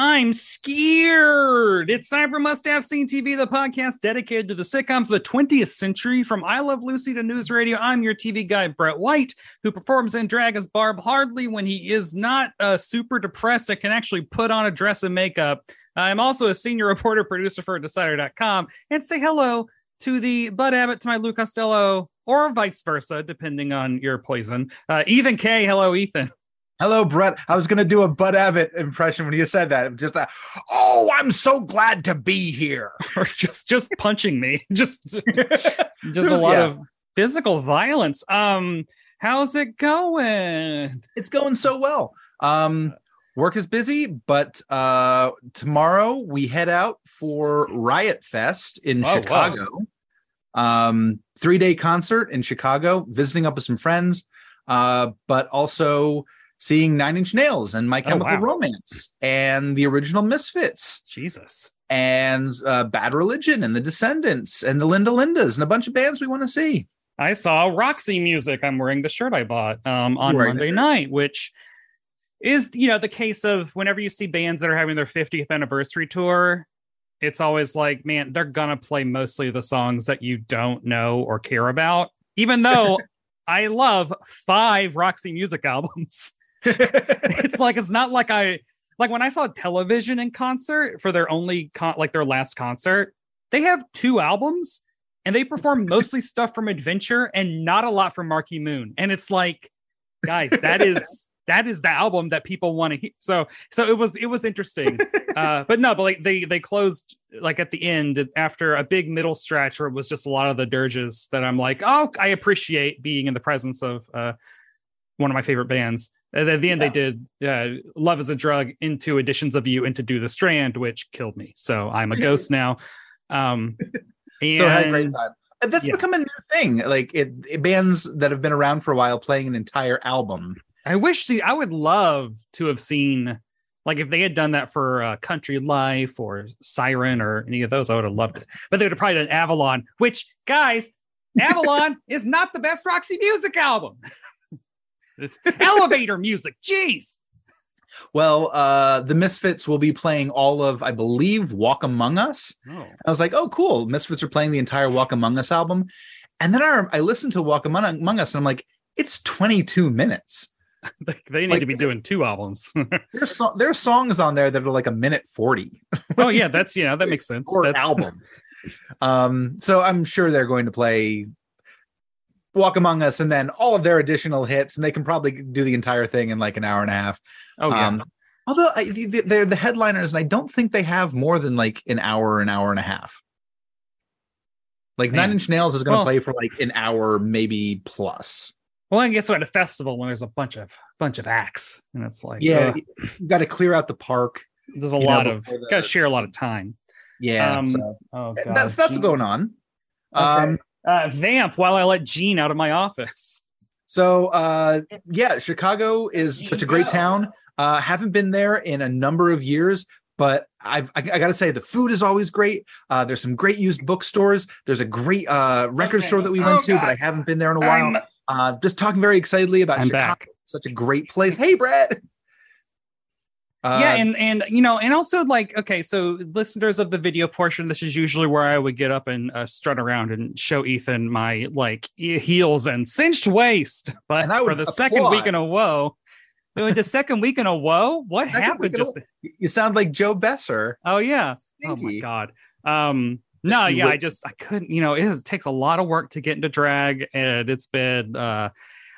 I'm scared. It's time for Must Have Seen TV, the podcast dedicated to the sitcoms of the 20th century. From I Love Lucy to News Radio, I'm your TV guy, Brett White, who performs in drag as Barb Hardly when he is not uh, super depressed and can actually put on a dress and makeup. I'm also a senior reporter producer for Decider.com. And say hello to the Bud Abbott to my Lou Costello, or vice versa, depending on your poison. Uh, Ethan K. Hello, Ethan. Hello, Brett. I was going to do a Bud Abbott impression when you said that. Just that. Oh, I'm so glad to be here. or just just punching me. Just just a lot yeah. of physical violence. Um, how's it going? It's going so well. Um, work is busy, but uh, tomorrow we head out for Riot Fest in Oh, wow. Chicago. Um, three day concert in Chicago, visiting up with some friends, uh, but also seeing Nine Inch Nails and My Oh, Chemical wow. Romance and the original Misfits. Jesus. and uh, Bad Religion and the Descendents and the Linda Lindas and a bunch of bands we want to see. I saw Roxy Music. I'm wearing the shirt I bought um, on You're wearing the Monday night, which is you know the case of whenever you see bands that are having their 50th anniversary tour, it's always like, man, they're gonna play mostly the songs that you don't know or care about. Even though I love five Roxy Music albums, it's like it's not like I like when I saw Television in concert for their only con- like their last concert, they have two albums and they perform mostly stuff from Adventure and not a lot from Marquee Moon. And it's like, guys, that is that is the album that people want to hear. So so it was it was interesting. uh but no, but like they they closed like at the end after a big middle stretch where it was just a lot of the dirges that I'm like, oh, I appreciate being in the presence of uh one of my favorite bands. And at the end, they did uh, "Love Is a Drug" into editions of you into "Do the Strand," which killed me. So I'm a ghost now. Um, and so I had a great time. That's Yeah. become a new thing. Like it, it- bands that have been around for a while playing an entire album. I wish see, I would love to have seen like if they had done that for uh, Country Life or Siren or any of those, I would have loved it. But they would have probably done Avalon, which guys, Avalon is not the best Roxy Music album. This elevator music, jeez. Well, uh, the Misfits will be playing all of, I believe, Walk Among Us. Oh. I was like, oh, cool. Misfits are playing the entire Walk Among Us album. And then I, I listened to Walk Among, Among Us and I'm like, it's 22 minutes. Like, they need Like- to be doing two albums. There's so, there's songs on there that are like a minute 40 oh yeah, that's you know that makes sense. or That's album. um, so I'm sure they're going to play Walk Among Us and then all of their additional hits, and they can probably do the entire thing in like an hour and a half. Oh yeah. Um, although I, they- they're the headliners, and I don't think they have more than like an hour, an hour and a half. Like Man. Nine Inch Nails is going to Well- play for like an hour, maybe plus. well, I guess we're at a festival when there's a bunch of bunch of acts, and it's like Yeah, ugh, you got to clear out the park. there's a you know, lot of the- got to share a lot of time. Yeah, Um, so Oh, God. that's that's going on. Okay. Um, uh, vamp while I let Gene out of my office. So uh yeah, Chicago is such a great town. Uh haven't been there in a number of years, but I've I, I gotta say the food is always great. Uh there's some great used bookstores. There's a great uh record Okay. store that we Oh, went to, but I haven't been there in a while. I'm- uh just talking very excitedly about I'm Chicago. back. Such a great place. Hey Brett. Uh, yeah, and and you know, and also like okay, so listeners of the video portion, this is usually where I would get up and uh, strut around and show Ethan my like e- heels and cinched waist. But for the second week in a wait, the second week in a woe, what Second happened? in a Just you sound like Joe Besser. oh yeah, oh my god. Um, Just no, yeah, I just I couldn't. You know, it is- takes a lot of work to get into drag, and it's been. uh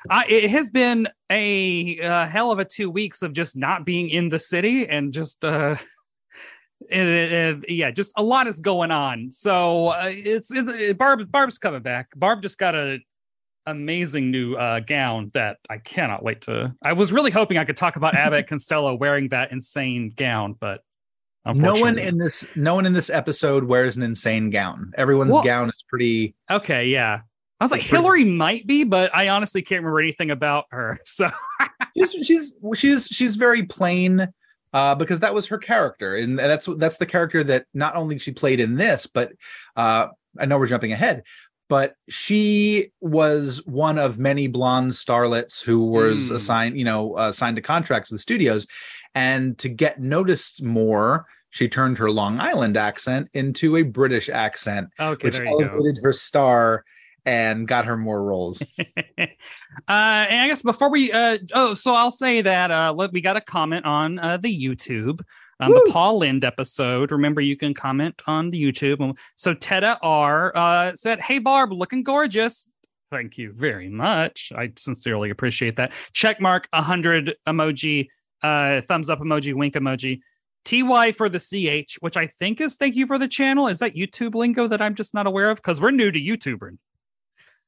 I, it has been a uh, hell of a two weeks of just not being in the city and just uh, uh, yeah, just a lot is going on. So uh, it's, it's it, Barb. Barb's coming back. Barb just got a amazing new uh, gown that I cannot wait to. I was really hoping I could talk about Abbott Costello wearing that insane gown, but no one in this no one in this episode wears an insane gown. Everyone's well, gown is pretty okay. Yeah, I was like Hillary might be, but I honestly can't remember anything about her. So she's she's she's she's very plain uh, because that was her character, and that's that's the character that not only she played in this, but uh, I know we're jumping ahead, but she was one of many blonde starlets who was mm. assigned, you know, uh, signed to contracts with studios, and to get noticed more, she turned her Long Island accent into a British accent, okay, which elevated go. her star and got her more roles. uh, and I guess before we, uh, oh, so I'll say that uh, let, we got a comment on uh, the YouTube. On Woo! the Paul Lynde episode, remember you can comment on the YouTube. So Tedda R uh, said, "Hey Barb, looking gorgeous." Thank you very much. I sincerely appreciate that. Check mark, hundred emoji, uh, thumbs up emoji, wink emoji. TY for the CH, which I think is thank you for the channel. Is that YouTube lingo that I'm just not aware of? Because we're new to YouTuber.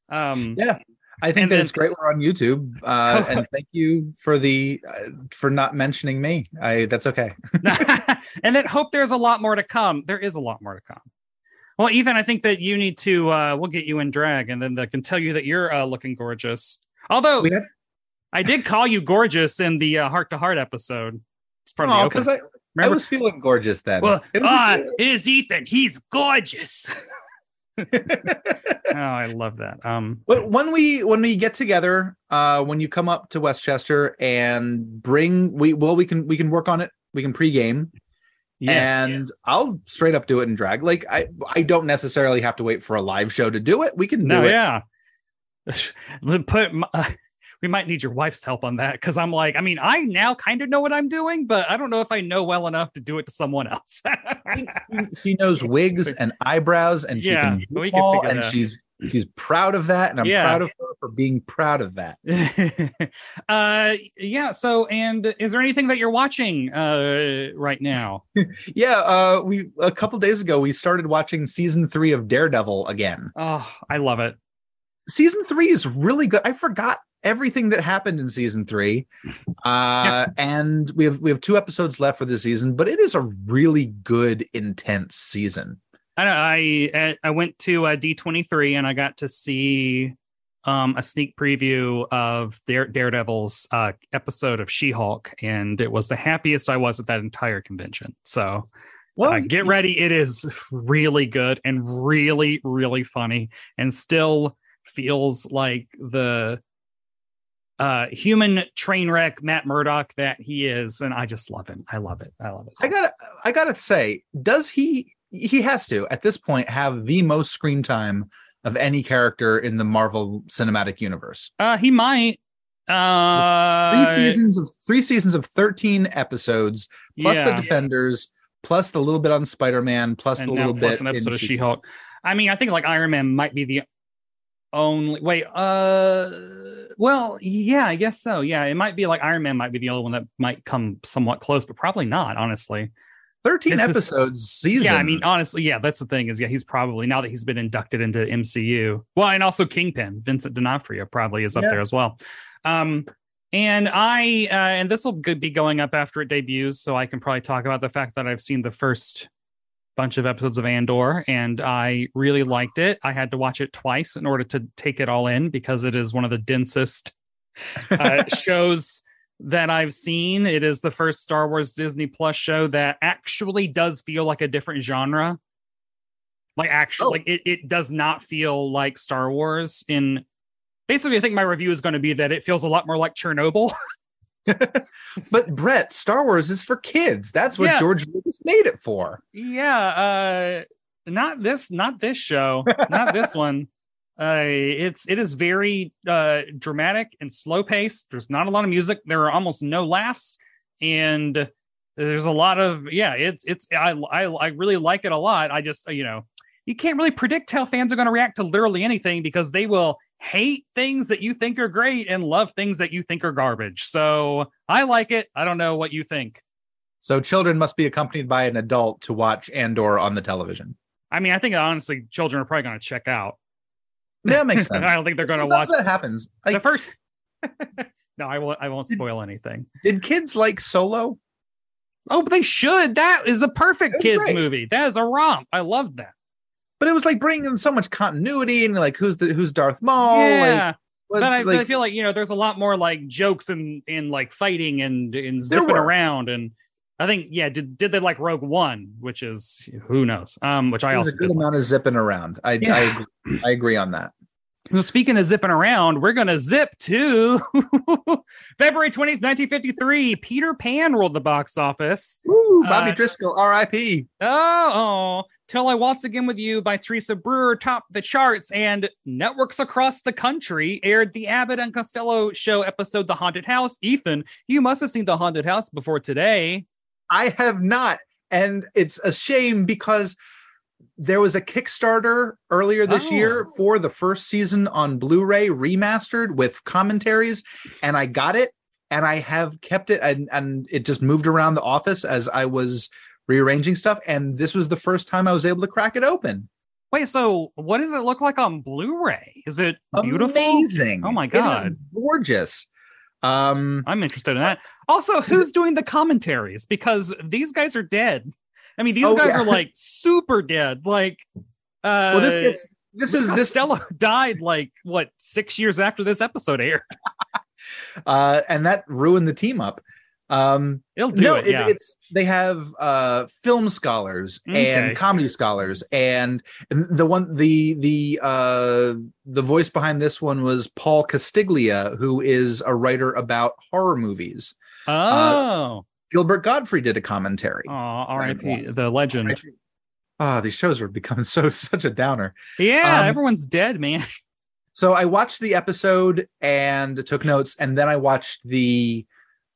Um, yeah, I think that then, it's great we're on YouTube, uh, and thank you for the uh, for not mentioning me. I that's okay. and then hope there's a lot more to come. There is a lot more to come. Well, Ethan, I think that you need to. Uh, we'll get you in drag, and then they can tell you that you're uh, looking gorgeous. Although had... I did call you gorgeous in the heart to heart episode. It's part oh, because I I was feeling gorgeous then. Well, ah, uh, is Ethan? He's gorgeous. oh, I love that. Um, but when we when we get together, uh, when you come up to Westchester and bring we well we can we can work on it. We can pregame. Yes, and yes. I'll straight up do it in drag. Like I I don't necessarily have to wait for a live show to do it. We can do no, it. Yeah. Put my, we might need your wife's help on that because I'm like, I mean, I now kind of know what I'm doing, but I don't know if I know well enough to do it to someone else. she knows wigs and eyebrows, and yeah, she can, we can all, and she's she's proud of that, and I'm yeah. proud of her for being proud of that. uh, yeah. So, and is there anything that you're watching uh right now? yeah. Uh, we a couple days ago we started watching season three of Daredevil again. Oh, I love it season three is really good. I forgot everything that happened in season three. Uh, yeah. and we have we have two episodes left for the season, but it is a really good, intense season. I I I went to D twenty three and I got to see um, a sneak preview of Dare, Daredevil's uh, episode of She Hulk, and it was the happiest I was at that entire convention. So. Well, uh, get ready. It is really good and really, really funny, and still feels like the uh human train wreck Matt Murdock that he is and I just love him. I love it. I love it. So I got to I got to say, does he he has to at this point have the most screen time of any character in the Marvel Cinematic Universe? Uh he might uh three seasons of three seasons of 13 episodes plus yeah. the Defenders plus the little bit on Spider-Man plus and the little plus bit an episode of She-Hulk. I mean, I think like Iron Man might be the only wait uh well yeah i guess so yeah it might be like iron man might be the only one that might come somewhat close but probably not honestly. 13 this episodes is, season yeah i mean honestly yeah that's the thing is yeah he's probably now that he's been inducted into mcu well and also kingpin vincent d'onofrio probably is up yeah. there as well. Um and i uh, and this will be going up after it debuts so i can probably talk about the fact that i've seen the first bunch of episodes of Andor and I really liked it. I had to watch it twice in order to take it all in because it is one of the densest uh, shows that I've seen. It is the first Star Wars Disney Plus show that actually does feel like a different genre. Like actually, oh. like it, it does not feel like Star Wars in basically I think my review is going to be that it feels a lot more like Chernobyl. but Brett, Star Wars is for kids. That's what yeah. George Lucas made it for. Yeah, uh not this not this show, not this one. Uh it's it is very uh dramatic and slow paced. There's not a lot of music. There are almost no laughs and there's a lot of yeah, it's it's I I I really like it a lot. I just you know, you can't really predict how fans are going to react to literally anything because they will hate things that you think are great and love things that you think are garbage. So I like it. I don't know what you think. So children must be accompanied by an adult to watch Andor on the television. I mean, I think honestly, children are probably going to check out. That makes sense. I don't think they're going to watch that happens. Like, the first. no, I won't. I won't spoil anything. did kids like Solo? Oh, but they should. That is a perfect kids great. movie. That is a romp. I love that. But it was like bringing in so much continuity and like who's the who's Darth Maul? Yeah, what's, but I, but I feel like you know, there's a lot more like jokes and in like fighting and and zipping were. around and. I think yeah. Did did they like Rogue One, which is who knows? Um, which I also a good did like. amount of zipping around. I Yeah. I, agree, I agree on that. Well, speaking of zipping around, we're going to zip to February 20th, 1953. Peter Pan ruled the box office. Woo, Bobby Uh, Driscoll, R.I.P. Oh, oh, Till I Waltz Again with You by Teresa Brewer topped the charts, and networks across the country aired the Abbott and Costello show episode, The Haunted House. Ethan, you must have seen The Haunted House before today. I have not, and it's a shame because there was a Kickstarter earlier this Oh. year for the first season on Blu-ray remastered with commentaries, and I got it, and I have kept it, and, and it just moved around the office as I was rearranging stuff, and this was the first time I was able to crack it open. Wait, so what does it look like on Blu-ray? Is it beautiful? Amazing! Oh my God. gorgeous. Um, I'm interested in that. Also, who's doing the commentaries? Because these guys are dead. I mean, these Oh, guys yeah. are like super dead. Like, uh, well, this gets, this is this Costello died like what six years after this episode aired. uh, and that ruined the team up. Um, It'll do no, it. Yeah. it's they have uh film scholars Okay. and comedy scholars and, and the one the the uh the voice behind this one was Paul Castiglia who is a writer about horror movies. oh, Gilbert Gottfried did a commentary. oh, R.I.P. The legend. Ah, these shows are becoming so such a downer. Yeah, Um, everyone's dead, man. So I watched the episode and took notes, and then I watched the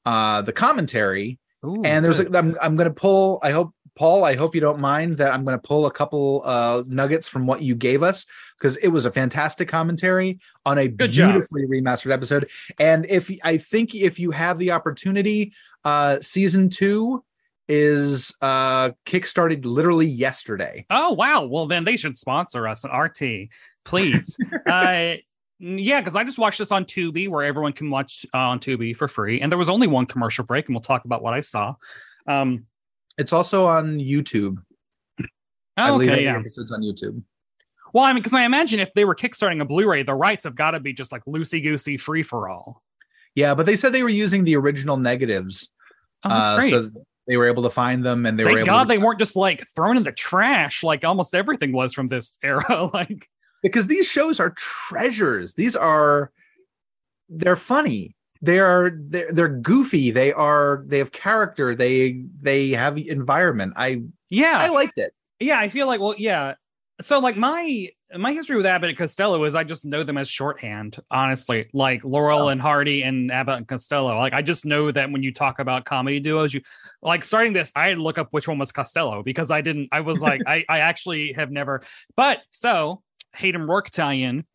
uh the commentary Ooh, and there's good. a, I'm I'm gonna pull. I hope Paul. I hope you don't mind that I'm gonna pull a couple uh nuggets from what you gave us because it was a fantastic commentary on a Good job. beautifully remastered episode. And if I think if you have the opportunity, uh season two is uh kickstarted literally yesterday. Oh wow. Well, then they should sponsor us at RT, please. uh, yeah, because I just watched this on Tubi, where everyone can watch uh, on Tubi for free, and there was only one commercial break, and we'll talk about what I saw. Um, It's also on YouTube. Oh, okay, yeah. episode's on YouTube. Well, I mean, because I imagine if they were kickstarting a Blu-ray, the rights have got to be just like loosey goosey, free for all. Yeah, but they said they were using the original negatives. Oh, that's uh, great. So they were able to find them and they were Thank able God to they weren't just like thrown in the trash like almost everything was from this era. like, because these shows are treasures. These are they're funny. They are they're, they're goofy. They are they have character. They they have environment. I yeah, I liked it. yeah, I feel like, well, yeah. So like my my history with Abbott and Costello is I just know them as shorthand, honestly. Like Laurel Oh. and Hardy and Abbott and Costello. Like I just know that when you talk about comedy duos, you like starting this, I had to look up which one was Costello because I didn't. I was like, I I actually have never. But so Hayden Rourke tie-in.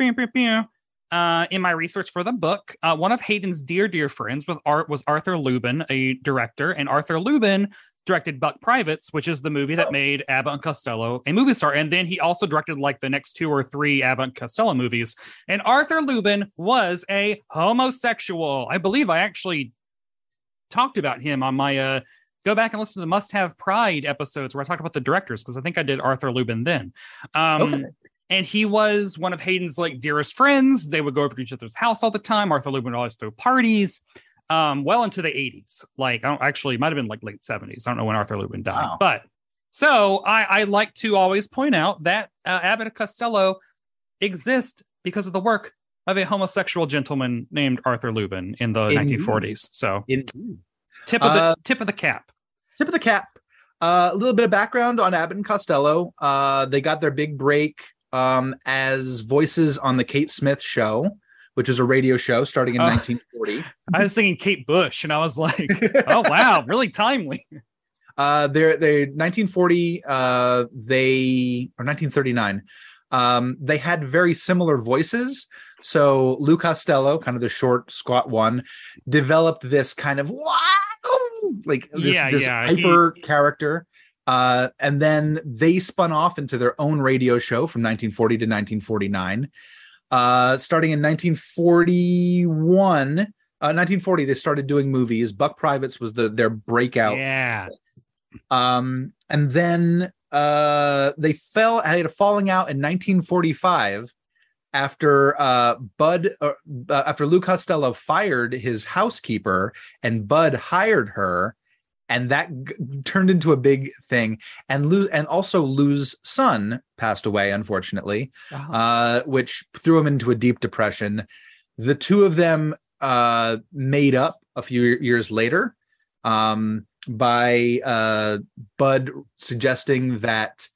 Uh, in my research for the book, uh, one of Hayden's dear, dear friends with art was Arthur Lubin, a director, and Arthur Lubin directed Buck Privates, which is the movie that Oh. made Abbott and Costello a movie star. And then he also directed like the next two or three Abbott and Costello movies. And Arthur Lubin was a homosexual. I believe I actually talked about him on my uh go back and listen to the must have pride episodes where I talked about the directors because I think I did Arthur Lubin then. Um Okay. And he was one of Hayden's like dearest friends. They would go over to each other's house all the time. Arthur Lubin would always throw parties um, well into the 80s. Like, I don't actually, it might have been like late 70s. I don't know when Arthur Lubin died, Wow. but so I, I like to always point out that uh, Abbott and Costello exist because of the work of a homosexual gentleman named Arthur Lubin in the Indeed. 1940s. So Indeed. tip of the Uh, tip of the cap. Tip of the cap. Uh, a little bit of background on Abbott and Costello. Uh, they got their big break um, as voices on the Kate Smith Show, which is a radio show starting in Oh. 1940. I was thinking Kate Bush, and I was like, oh wow, really timely. Uh, they're they 1940. Uh, they or 1939. Um, they had very similar voices. So Lou Costello, kind of the short, squat one, developed this kind of wow, like this, Yeah, this yeah, hyper character. Uh, and then they spun off into their own radio show from 1940 to 1949. Uh, starting in 1941, uh, 1940, they started doing movies. Buck Privates was the their breakout Yeah. um, and then uh, they fell had a falling out in 1945 after uh, Bud uh, uh, after Lou Costello fired his housekeeper and Bud hired her, and that g- turned into a big thing. And Lou and also Lou's son passed away, unfortunately uh, which threw him into a deep depression. The two of them uh, made up a few years later um, by uh, Bud suggesting that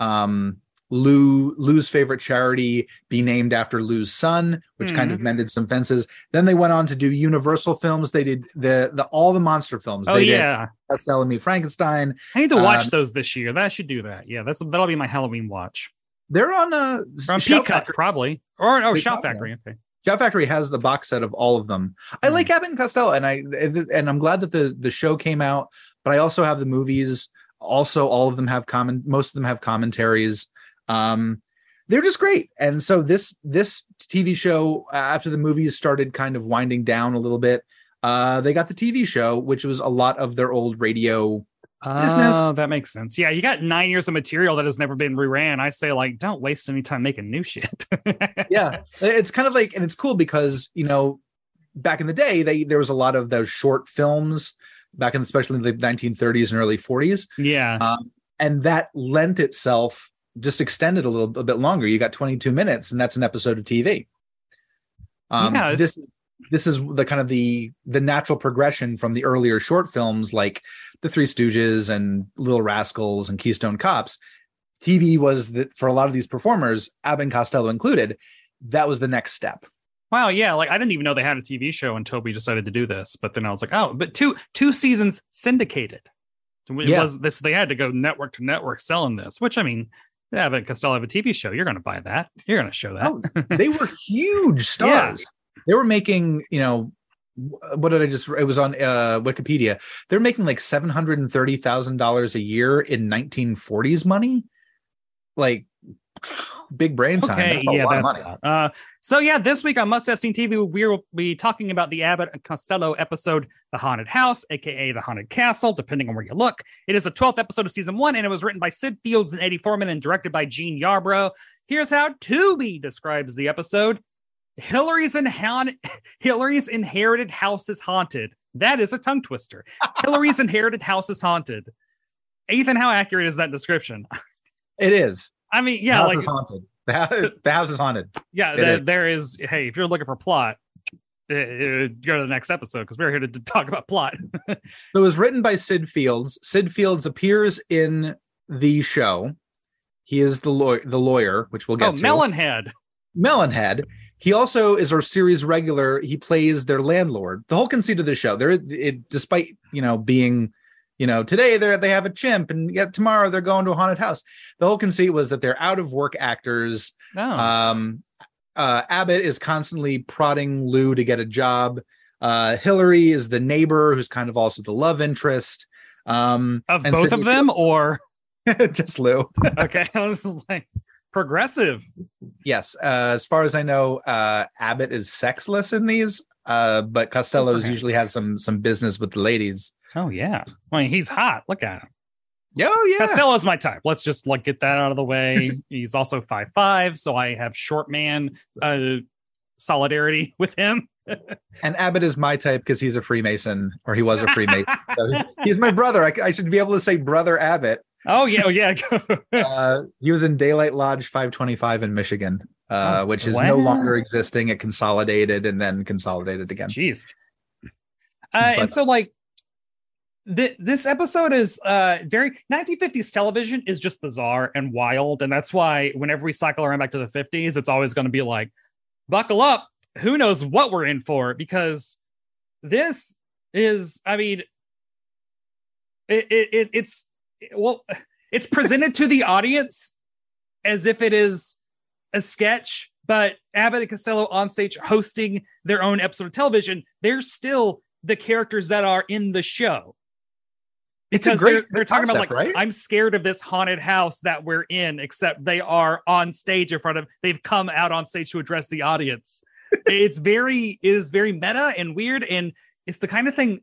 um, Lou Lou's favorite charity be named after Lou's son, which kind of mended some fences. Then they went on to do Universal films. They did the the all the monster films. oh they yeah. did Costello and Me Frankenstein. I need to watch Um, those this year. That should do that. Yeah, that's that'll be my Halloween watch. They're on uh, From Peacock, Factory. probably. Or oh, They Shout Factory. Okay. Shout Factory has the box set of all of them. I Hmm. like Abbott and Costello, and I and I'm glad that the the show came out. But I also have the movies. Also, all of them have common. Most of them have commentaries. Um, they're just great. And so this this TV show, uh, after the movies started kind of winding down a little bit, uh, they got the TV show, which was a lot of their old radio. Business. Oh, that makes sense. Yeah, you got nine years of material that has never been reran. I say, like, don't waste any time making new shit. Yeah, it's kind of like, and it's cool because you know, back in the day, they there was a lot of those short films back in especially in the 1930s and early 40s. yeah. um, and that lent itself just extended a little a bit longer. You got 22 minutes, and that's an episode of TV. Um, Yeah, this this is the kind of the the natural progression from the earlier short films like The Three Stooges and Little Rascals and Keystone Cops. TV was that for a lot of these performers, Abbott and Costello included. That was the next step. Wow, yeah, like I didn't even know they had a TV show until we decided to do this. But then I was like, oh, but two two seasons syndicated. It Yeah. was this they had to go network to network selling this, which I mean, yeah, but Costello have a TV show. You're gonna buy that. You're gonna show that. Oh, they were huge stars. They were making, you know, what did I just? It was on uh, Wikipedia. They're making like seven hundred and thirty thousand dollars a year in nineteen forties money. Like big brain time. Okay, that's a yeah, lot of that's money. Uh, so yeah, this week on Must Have Seen TV, we'll be talking about the Abbott and Costello episode, "The Haunted House," aka "The Haunted Castle," depending on where you look. It is the twelfth episode of season one, and it was written by Sid Fields and Eddie Forman and directed by Jean Yarbrough. Here's how Tubi describes the episode: Hillary's in haun- Hillary's inherited house is haunted. That is a tongue twister. Hillary's inherited house is haunted. Ethan, how accurate is that description? It is. I mean, yeah, the house like is haunted. The house, the house is haunted. yeah, It there, is. there is. Hey, if you're looking for plot, uh, uh, go to the next episode because we're here to, to talk about plot. So it was written by Sid Fields. Sid Fields appears in the show. He is the lawyer, the lawyer, which we'll get oh, to. Melonhead. Melonhead. He also is our series regular. He plays their landlord. The whole conceit of the show, there, it, despite you know being, you know, today they they have a chimp, and yet tomorrow they're going to a haunted house. The whole conceit was that they're out of work actors. No, Um, uh, Abbott is constantly prodding Lou to get a job. Uh, Hillary is the neighbor who's kind of also the love interest. Um, of both Sidney of them, or just Lou. okay, I was like progressive. Yes, uh, as far as I know, uh, Abbott is sexless in these, uh, but Costello's Okay. usually has some some business with the ladies. Oh yeah, I mean he's hot. Look at him. Oh yeah, Costello's my type. Let's just like get that out of the way. he's also five five, so I have short man uh, solidarity with him. and Abbott is my type because he's a Freemason or he was a Freemason. so he's, he's my brother. I, I should be able to say brother Abbott. Oh yeah, oh yeah. Uh, he was in Daylight Lodge 525 in Michigan, uh, Oh, which is no longer existing. It consolidated and then consolidated again. Jeez. Uh, and so like th- this episode is uh very 1950s television is just bizarre and wild and that's why whenever we cycle around back to the 50s it's always going to be like buckle up who knows what we're in for because this is i mean it, it it's well it's presented to the audience as if it is a sketch, but Abbott and Costello on stage hosting their own episode of television, they're still the characters that are in the show. It's a Because great they're, they're talking about like right? I'm scared of this haunted house that we're in, except they are on stage in front of they've come out on stage to address the audience. it's very it is very meta and weird, and it's the kind of thing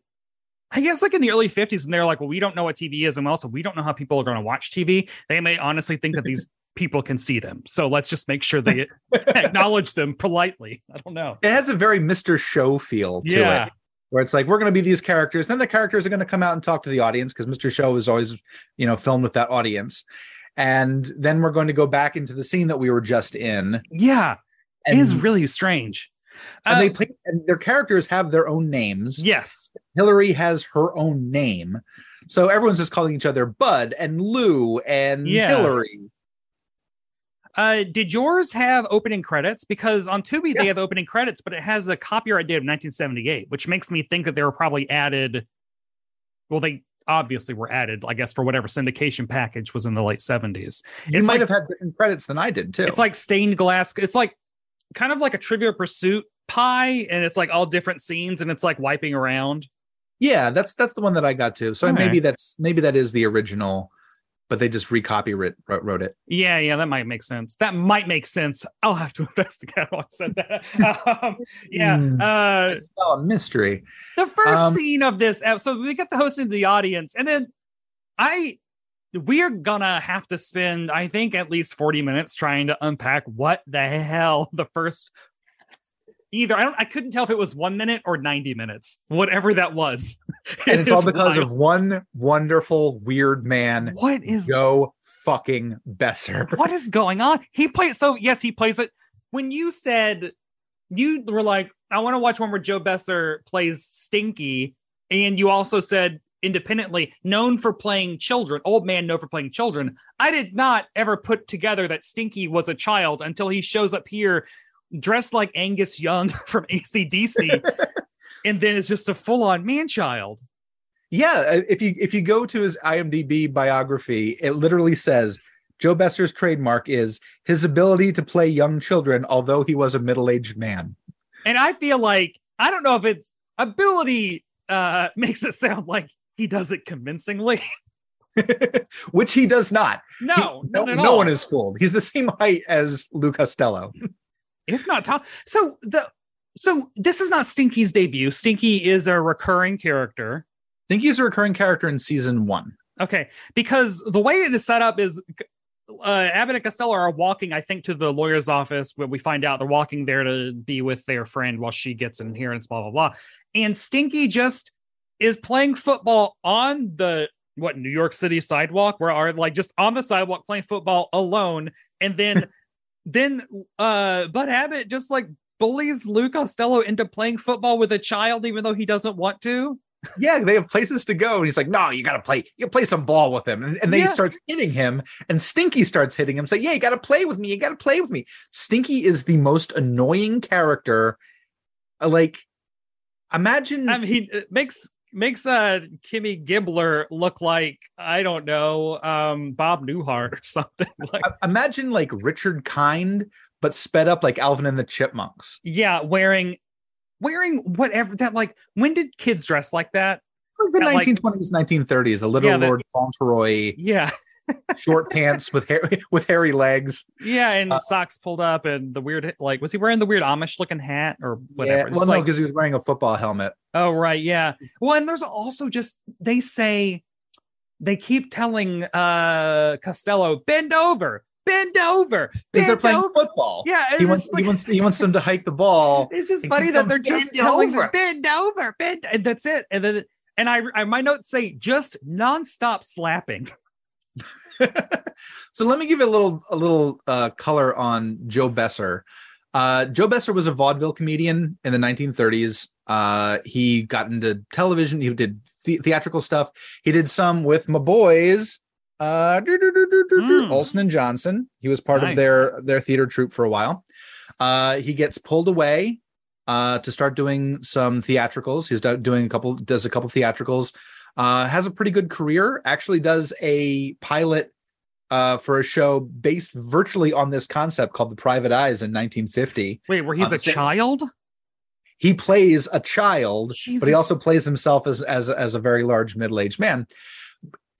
I guess like in the early 50s, and they're like, well, we don't know what TV is, and also we don't know how people are going to watch TV. They may honestly think that these people can see them. So let's just make sure they acknowledge them politely. I don't know. it has a very Mr. Show feel to Yeah. it. Where it's like we're going to be these characters, then the characters are going to come out and talk to the audience because Mr. Show is always, you know, filmed with that audience, and then we're going to go back into the scene that we were just in. Yeah. And, it is really strange. and Uh, they play, and their characters have their own names. yes. Hillary has her own name, so everyone's just calling each other Bud and Lou and Yeah. Hillary. Uh, did yours have opening credits? Because on Tubi they have opening credits, but it has a copyright date of 1978, which makes me think that they were probably added. Well, they obviously were added, I guess, for whatever syndication package was in the late 70s. You It's might like- have had different credits than I did too. It's like stained glass. It's like kind of like a Trivial Pursuit pie, and it's like all different scenes, and it's like wiping around. yeah, that's that's the one that I got to. So maybe that's maybe that is the original, but they just recopy writ, wrote, wrote it. Yeah, yeah, that might make sense. That might make sense. I'll have to investigate how I said that. um, yeah. Hmm. Uh, Oh, a mystery. the first Um, scene of this episode, we get the host into the audience, and then I we're gonna have to spend, I think, at least 40 minutes trying to unpack what the hell the first either I don't I couldn't tell if it was one minute or 90 minutes, whatever that was. And it's all because wild. of one wonderful weird man, what is Joe fucking Besser. what is going on? He plays so yes, he plays it. When you said you were like, I want to watch one where Joe Besser plays Stinky, and you also said independently known for playing children, old man known for playing children. I did not ever put together that Stinky was a child until he shows up here dressed like Angus Young from ACDC, and then it's just a full-on man child. Yeah, uh, if you if you go to his IMDb biography, it literally says Joe Besser's trademark is his ability to play young children, although he was a middle-aged man. And I feel like I don't know if it's ability uh makes it sound like he does it convincingly. Which he does not. No, He- no, no, no one is fooled. He's the same height as Lou Costello. If not top. So the so this is not Stinky's debut. Stinky is a recurring character. He's a recurring character in season one. Okay, because the way it is set up is uh, Abbott and Costello are walking, I think, to the lawyer's office where we find out they're walking there to be with their friend while she gets inheritance. blah blah blah. And Stinky just is playing football on the what New York City sidewalk, where are like just on the sidewalk playing football alone, and then then uh Bud Abbott just like bullies Lou Costello into playing football with a child, even though he doesn't want to. Yeah, they have places to go. And he's like, no, you got to play. You play some ball with him. And, and then Yeah. he starts hitting him, and Stinky starts hitting him. Say, yeah, you got to play with me. You got to play with me. Stinky is the most annoying character. Like, imagine. I mean, it makes makes uh Kimmy Gibbler look like I don't know, um Bob Newhart or something. like imagine like Richard Kind, but sped up like Alvin and the Chipmunks. yeah, wearing wearing whatever that like when did kids dress like that? Like the 1920s, 1930s, the little Yeah, the- Lord Fauntleroy, Yeah. short pants with hair with hairy legs. Yeah, and Uh, socks pulled up and the weird like was he wearing the weird Amish looking hat or whatever? Yeah, well, no, like- because he was wearing a football helmet. Oh, right. Yeah. Well, and there's also just they say they keep telling uh Costello, bend over, bend over, Because they're playing over. football. Yeah, he wants, like- he wants he wants them to hike the ball. It's just funny that they're just bend telling over. them, bend over, bend, and that's it. And then and I, I my notes say just nonstop slapping. so let me give you a little a little uh, color on Joe Besser. Uh, Joe Besser was a vaudeville comedian in the 1930s. Uh, he got into television. He did the- theatrical stuff. He did some with my boys, uh, Mm. Olson and Johnson. He was part Nice. of their their theater troupe for a while. Uh, he gets pulled away uh, to start doing some theatricals. He's do- doing a couple, does a couple theatricals. Uh, has a pretty good career. Actually, does a pilot uh, for a show based virtually on this concept called The Private Eyes in 1950. Wait, where he's Uh, a child? He plays a child, but he also plays himself as as as a very large middle aged man.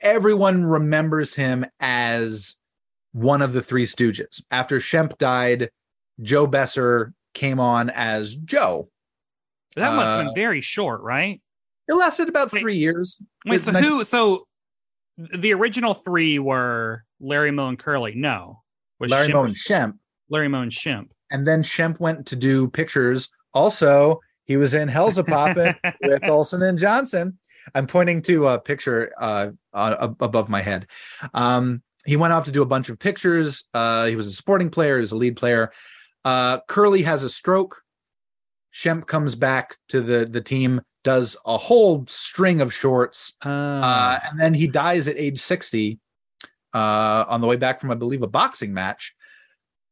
Everyone remembers him as one of the Three Stooges. After Shemp died, Joe Besser came on as Joe. That must have Uh, been very short, right? It lasted about Wait. three years. Wait, It's so meant- who? So the original three were Larry Moe and Curly. No, was Larry Shemp- Moe and Shemp. Larry Moe and Shemp. And then Shemp went to do pictures. Also, he was in Hellzapoppin' with Olson and Johnson. I'm pointing to a picture uh, uh, above my head. Um, he went off to do a bunch of pictures. Uh, he was a supporting player. He was a lead player. Uh, Curly has a stroke. Shemp comes back to the the team, does a whole string of shorts, Uh, uh, and then he dies at age 60 uh, on the way back from, I believe, a boxing match.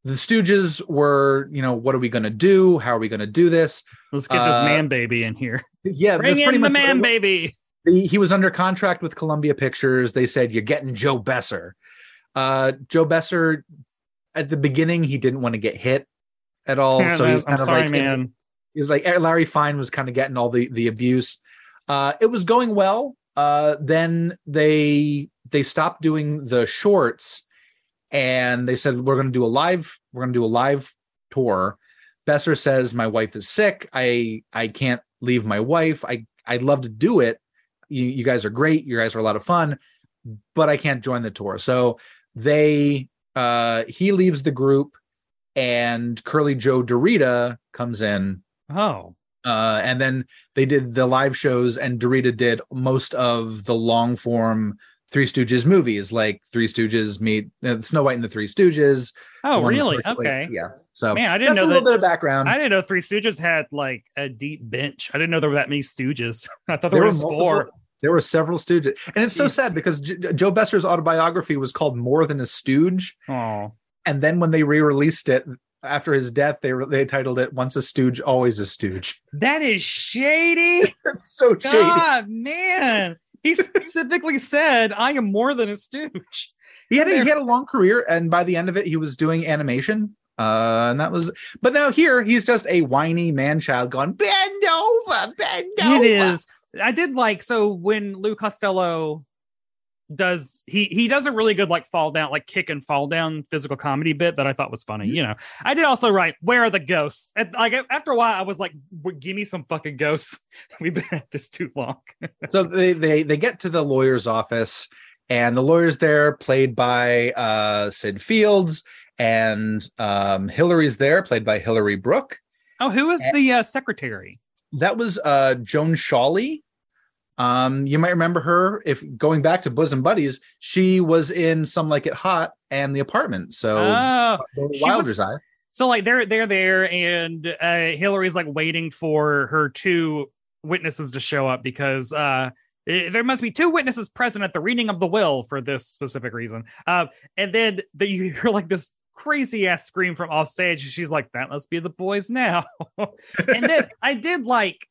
The Stooges were, you know, what are we going to do? How are we going to do this? let's get this uh, man baby in here. Yeah, Bring in the much what it man baby. He, he was under contract with Columbia Pictures. They said, You're getting Joe Besser. Uh, Joe Besser, at the beginning, he didn't want to get hit at all. so he was I'm kind of sorry, like, man. He's like Larry Fine was kind of getting all the the abuse. Uh, it was going well. Uh, then they they stopped doing the shorts, and they said we're going to do a live. We're going to do a live tour. Besser says my wife is sick. I I can't leave my wife. I I'd love to do it. You you guys are great. You guys are a lot of fun, but I can't join the tour. So they uh he leaves the group, and Curly Joe DeRita comes in Oh, uh, and then they did the live shows, and DeRita did most of the long form Three Stooges movies, like Three Stooges meet uh, Snow White and the Three Stooges. oh, really? Okay. yeah. So Man, I didn't that's know a little that- bit of background. I didn't know Three Stooges had like a deep bench. I didn't know there were that many Stooges. I thought there, there were multiple. four. There were several Stooges, and it's so sad because J- Joe Besser's autobiography was called More Than a Stooge, Oh, and then when they re-released it after his death, they they titled it "Once a Stooge, Always a Stooge." that is shady. So shady. God, man. He specifically said, I am more than a stooge. He had a, he had a long career, and by the end of it, he was doing animation. Uh, and that was, but now here he's just a whiny man child going bend over, bend over. It is. I did like so when Lou Costello does he he does a really good like fall down like kick and fall down physical comedy bit that I thought was funny. You know, I did also write where are the ghosts? And like after a while, I was like, give me some fucking ghosts. We've been at this too long. So they they they get to the lawyer's office, and the lawyer's there, played by uh Sid Fields, and um Hillary's there, played by Hillary Brooke. Oh, who is Eh. the uh, secretary? That was uh Joan Shawlee. Um, you might remember her if going back to Bosom Buddies, she was in Some Like It Hot and The Apartment. So Oh, she was- Wilder's Eye. So like they're they're there, and uh, Hillary's like waiting for her two witnesses to show up because uh, eh, there must be two witnesses present at the reading of the will for this specific reason. Uh, and then the, you hear like this crazy ass scream from off stage, she's like, "That must be the boys now." and then I did like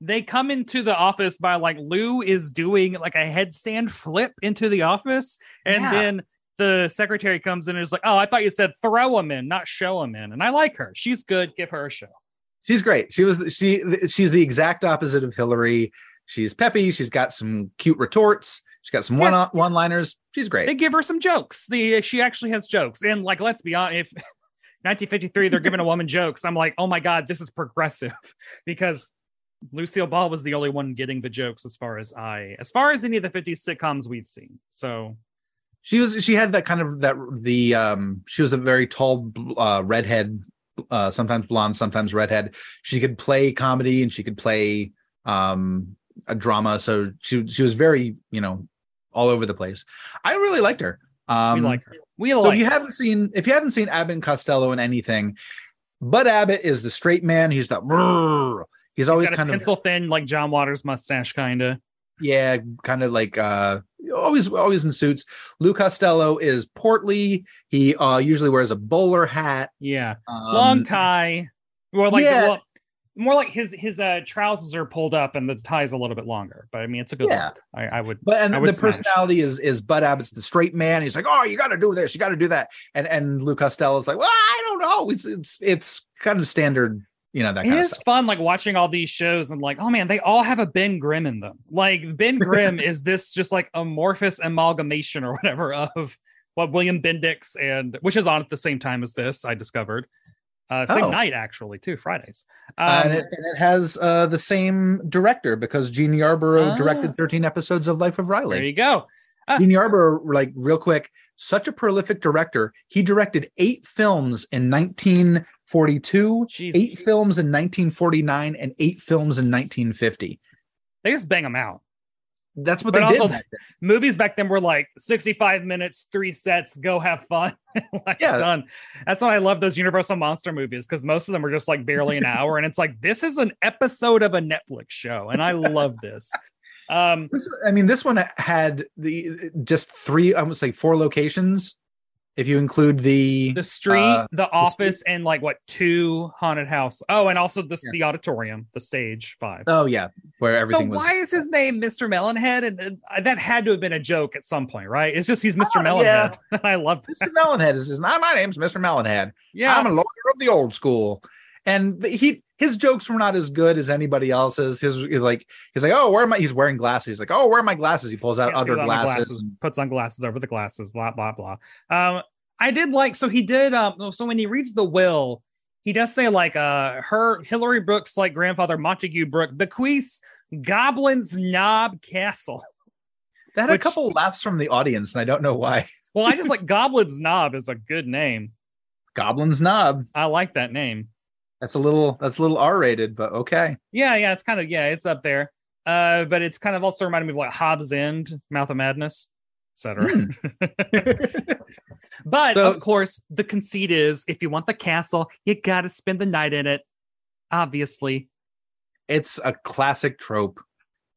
they come into the office by like Lou is doing like a headstand flip into the office, and Yeah. then the secretary comes in and is like, "Oh, I thought you said throw him in, not show him in." And I like her; she's good. Give her a show. She's great. She was she she's the exact opposite of Hillary. She's peppy. She's got some cute retorts. She's got some one one liners. She's great. They great. give her some jokes. The she actually has jokes, and like, let's be honest, if 1953 they're giving a woman jokes, I'm like, oh my god, this is progressive because Lucille Ball was the only one getting the jokes as far as I, as far as any of the 50s sitcoms we've seen. So She was she had that kind of that the um she was a very tall uh redhead uh sometimes blonde sometimes redhead. She could play comedy and she could play um a drama so she she was very, you know, all over the place. I really liked her. Um we like her. We So like. if you her. haven't seen if you haven't seen Abbott and Costello in anything, Bud Abbott is the straight man. He's the brrr. He's He's always kind of pencil thin, like John Waters mustache, kind of. yeah, kind of like uh always always in suits. Lou Costello is portly. He uh usually wears a bowler hat. Yeah, Um, long tie. Or like yeah. the, more like his his uh trousers are pulled up and the tie's a little bit longer. But I mean, it's a good Yeah. look. I, I would. But and would the smash. personality is is Bud Abbott's the straight man. He's like, oh, you got to do this, you got to do that, and and Lou Costello's like, well, I don't know. It's it's it's kind of standard, you know that It of is fun, like watching all these shows and like, oh man, they all have a Ben Grimm in them. Like Ben Grimm is this just like amorphous amalgamation or whatever of what William Bendix and which is on at the same time as this. I discovered uh, same Oh. night actually too, Fridays. Um, Uh, and, it, and it has uh, the same director because Jean Yarbrough Ah. directed 13 episodes of Life of Riley. there you go. Ah. Jean Yarbrough, like real quick, such a prolific director. He directed eight films in 1942, Jeez, eight films in 1949, and eight films in 1950. they just bang them out. That's what But they also- did. back movies back then were like 65 minutes, three sets, go have fun. like Yeah. done. That's why I love those Universal monster movies because most of them are just like barely an hour. And it's like, this is an episode of a Netflix show. And I love this. Um, This, I mean, this one had the just three, I would say four locations. If you include the, the street, Uh, the office, and like what two haunted house. Oh, and also this Yeah. the auditorium, the stage five. oh yeah, where So everything was. why is his name Mr. Melonhead? And, and uh, that had to have been a joke at some point, right? It's just he's Mr. Oh, Melonhead. I love that. Mr. Melonhead is just, "Hi, my name's Mr. Melonhead. Yeah. I'm a lawyer of the old school. And he his jokes were not as good as anybody else's. His is like he's like, oh, where am I? He's wearing glasses. He's like, oh, where are my glasses? He pulls out other the glasses. and- puts on glasses over the glasses, blah blah blah. Um, I did like so he did. Um, so when he reads the will, he does say like, uh, her Hillary Brooke's like grandfather Montague Brooke bequeaths Goblin's Knob Castle. That had Which- a couple laughs from the audience, and I don't know why. Well, I just like Goblin's Knob is a good name. Goblin's knob. I like that name. That's a little that's a little R rated, but okay. Yeah, yeah, it's kind of yeah, it's up there. Uh, but it's kind of also reminded me of like Hobbs End, Mouth of Madness, etc. But So- of course, the conceit is if you want the castle, you got to spend the night in it. Obviously, it's a classic trope.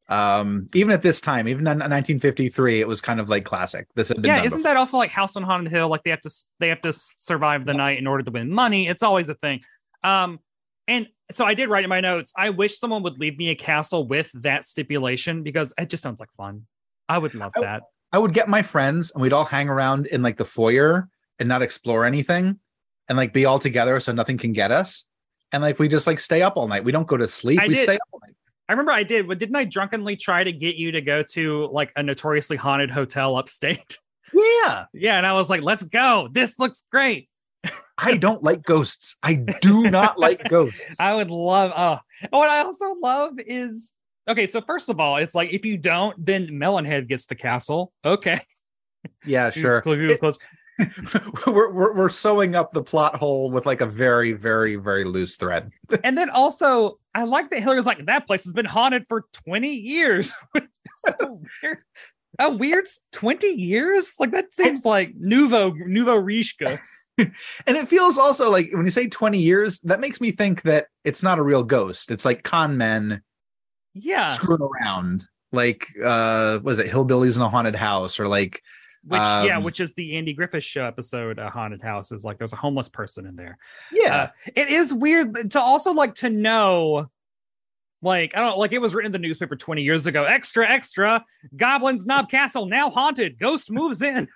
Um, even at this time, even in 1953, it was kind of like classic. This had been yeah. Isn't before. that also like House on Haunted Hill? Like they have to they have to survive the night in order to win money. It's always a thing. Um, and so I did write in my notes. I wish someone would leave me a castle with that stipulation because it just sounds like fun. I would love I- that. I would get my friends and we'd all hang around in like the foyer and not explore anything and like be all together so nothing can get us. And like we just like stay up all night. We don't go to sleep. I we did- stay up all night. I remember I did, but didn't I drunkenly try to get you to go to like a notoriously haunted hotel upstate? Yeah. yeah, and I was like, "Let's go! This looks great." I don't like ghosts. I do not like ghosts. I would love. Oh, what I also love is okay. So first of all, it's like if you don't, then Melonhead gets the castle. Okay, Yeah, sure. close- close. we're, we're we're sewing up the plot hole with like a very, very, very loose thread. And then also, I like that Hillary's like that place has been haunted for twenty years. so weird. A weird twenty years? Like that seems like nouveau nouveau riche. And it feels also like when you say 20 years, that makes me think that it's not a real ghost. It's like con men Yeah, screwing around. Like uh was it Hillbillies in a Haunted House or like which yeah, Um, which is the Andy Griffith show episode, uh, haunted house. Is like there's a homeless person in there. yeah. Uh, it is weird to also like to know like i don't like it was written in the newspaper 20 years ago extra extra goblins knob castle now haunted ghost moves in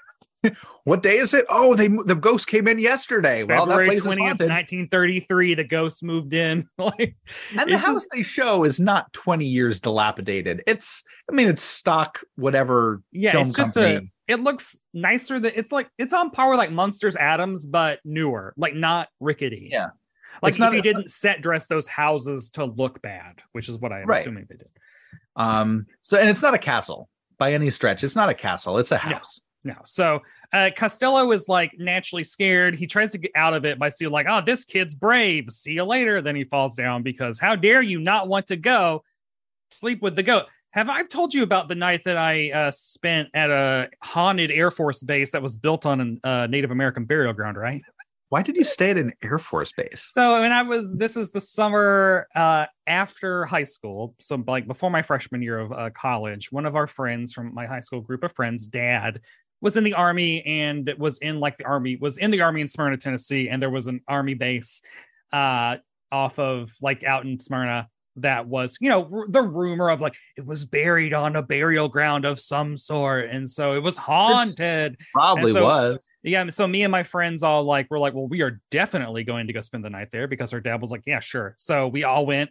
what day is it? Oh, they the ghost came in yesterday. Well, that february place is 20th haunted. 1933 the ghost moved in like And the house just- they show is not 20 years dilapidated. It's I mean it's stock whatever yeah film it's just company. a it looks nicer than it's like it's on par with like monsters adams but newer like not rickety Yeah. Like It's if not a- didn't set dress those houses to look bad which is what i'm Right. assuming they did um so and it's not a castle by any stretch. It's not a castle, it's a house. No. So uh, Costello is like naturally scared. He tries to get out of it by saying, like, oh, this kid's brave. See you later. Then he falls down because how dare you not want to go sleep with the goat? Have I told you about the night that I uh, spent at a haunted Air Force base that was built on a uh, Native American burial ground, right? Why did you stay at an Air Force base? So, and I was, this is the summer uh, after high school. So, like before my freshman year of uh, college, one of our friends from my high school group of friends, dad, was in the army and was in like the army, was in the army in Smyrna, Tennessee. And there was an army base uh, off of like out in Smyrna that was, you know, r- the rumor of like it was buried on a burial ground of some sort. And so it was haunted. Probably so- was. Yeah. So me and my friends all like, we're like, well, we are definitely going to go spend the night there because our dad was like, yeah, sure. So we all went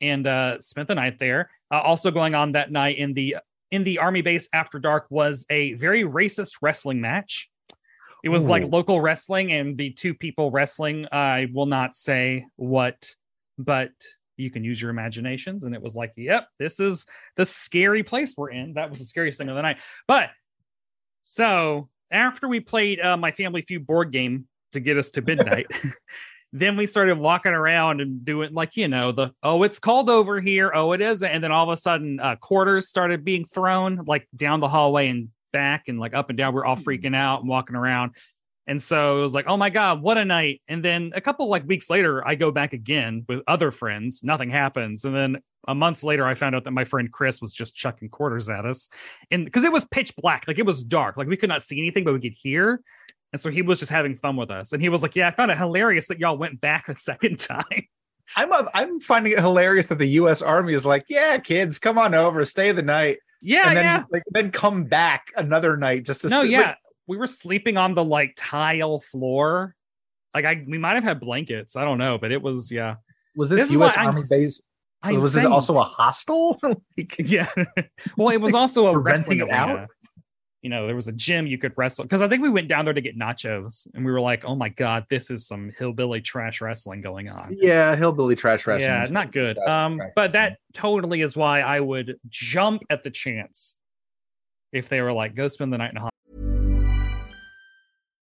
and uh, spent the night there. Uh, also going on that night in the in the army base after dark was a very racist wrestling match. It was like local wrestling, and the two people wrestling, I will not say what, but you can use your imaginations. And it was like, yep, this is the scary place we're in. That was the scariest thing of the night. But so after we played uh, my Family Feud board game to get us to midnight, then we started walking around and doing like you know the oh it's called over here oh it isn't and then all of a sudden uh, quarters started being thrown like down the hallway and back and like up and down we're all freaking out and walking around and so it was like oh my god what a night and then a couple like weeks later i go back again with other friends nothing happens and then a month later i found out that my friend chris was just chucking quarters at us and because it was pitch black like it was dark like we could not see anything but we could hear and so he was just having fun with us. And he was like, Yeah, I found it hilarious that y'all went back a second time. I'm I'm finding it hilarious that the U.S. Army is like, yeah, kids, come on over, stay the night, yeah, and then yeah. like then come back another night just to No, yeah. like, we were sleeping on the like tile floor. Like I we might have had blankets. I don't know, but it was yeah. was This this, U.S. why I'm Army base? I'm was saying- it also a hostel? Like, Yeah. well, it was also a wrestling it out? You know, there was a gym you could wrestle because I think we went down there to get nachos and we were like, oh my God, this is some hillbilly trash wrestling going on. yeah, hillbilly trash wrestling. Yeah, not good. Um, but that totally is why I would jump at the chance if they were like, go spend the night in a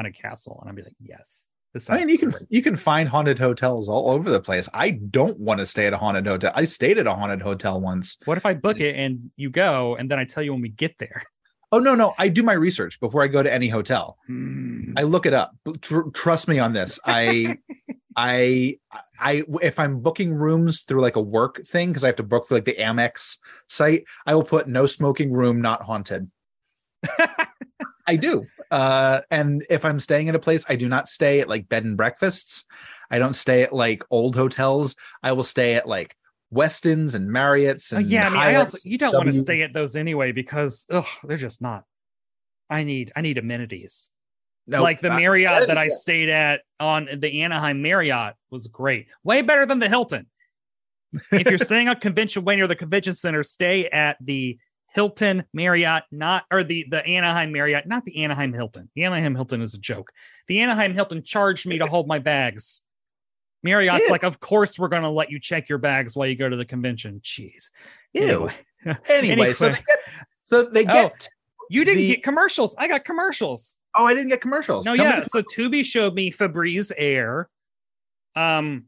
A castle, and I'd be like, yes. I mean, you can you can find haunted hotels all over the place. I don't want to stay at a haunted hotel. I stayed at a haunted hotel once. What if I book it and you go, and then I tell you when we get there? Oh no, no, I do my research before I go to any hotel. Hmm. I look it up. Tr- trust me on this. I, I, I, if I'm booking rooms through like a work thing, because I have to book for like the Amex site, I will put no smoking room, not haunted. I do. Uh, and if I'm staying at a place, I do not stay at like bed and breakfasts. I don't stay at like old hotels. I will stay at like Westins and Marriott's Oh, and yeah, I mean, I also you don't want to stay at those anyway because ugh, they're just not. I need I need amenities. No, like the uh, Marriott that I stayed at on the Anaheim Marriott was great. Way better than the Hilton. if you're staying at convention way near the convention center, stay at the Hilton Marriott, not or the the Anaheim Marriott, not the Anaheim Hilton. The Anaheim Hilton is a joke. The Anaheim Hilton charged me to hold my bags. Marriott's Ew. like, of course we're going to let you check your bags while you go to the convention. Jeez. Ew. Anyway. Anyway, so they get, so they Oh, get. You didn't The- get commercials. I got commercials. Oh, I didn't get commercials. No, Tell yeah. So Tubi showed me Febreze Air, um,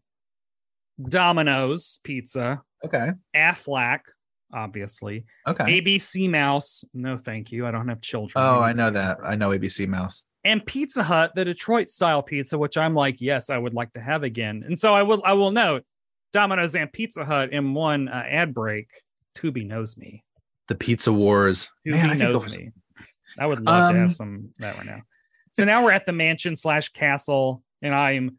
Domino's Pizza, okay. Aflac, obviously, Okay. ABC Mouse. No, thank you. I don't have children. Oh, I know that. I know ABC Mouse. And Pizza Hut, the Detroit style pizza, which I'm like, yes, I would like to have again. And so I will. I will note, Domino's and Pizza Hut in one uh, ad break. Tubi knows me. The Pizza Wars. Tubi Man, I knows some- me. I would love to Um, have some that right now. So now we're at the mansion slash castle, and I'm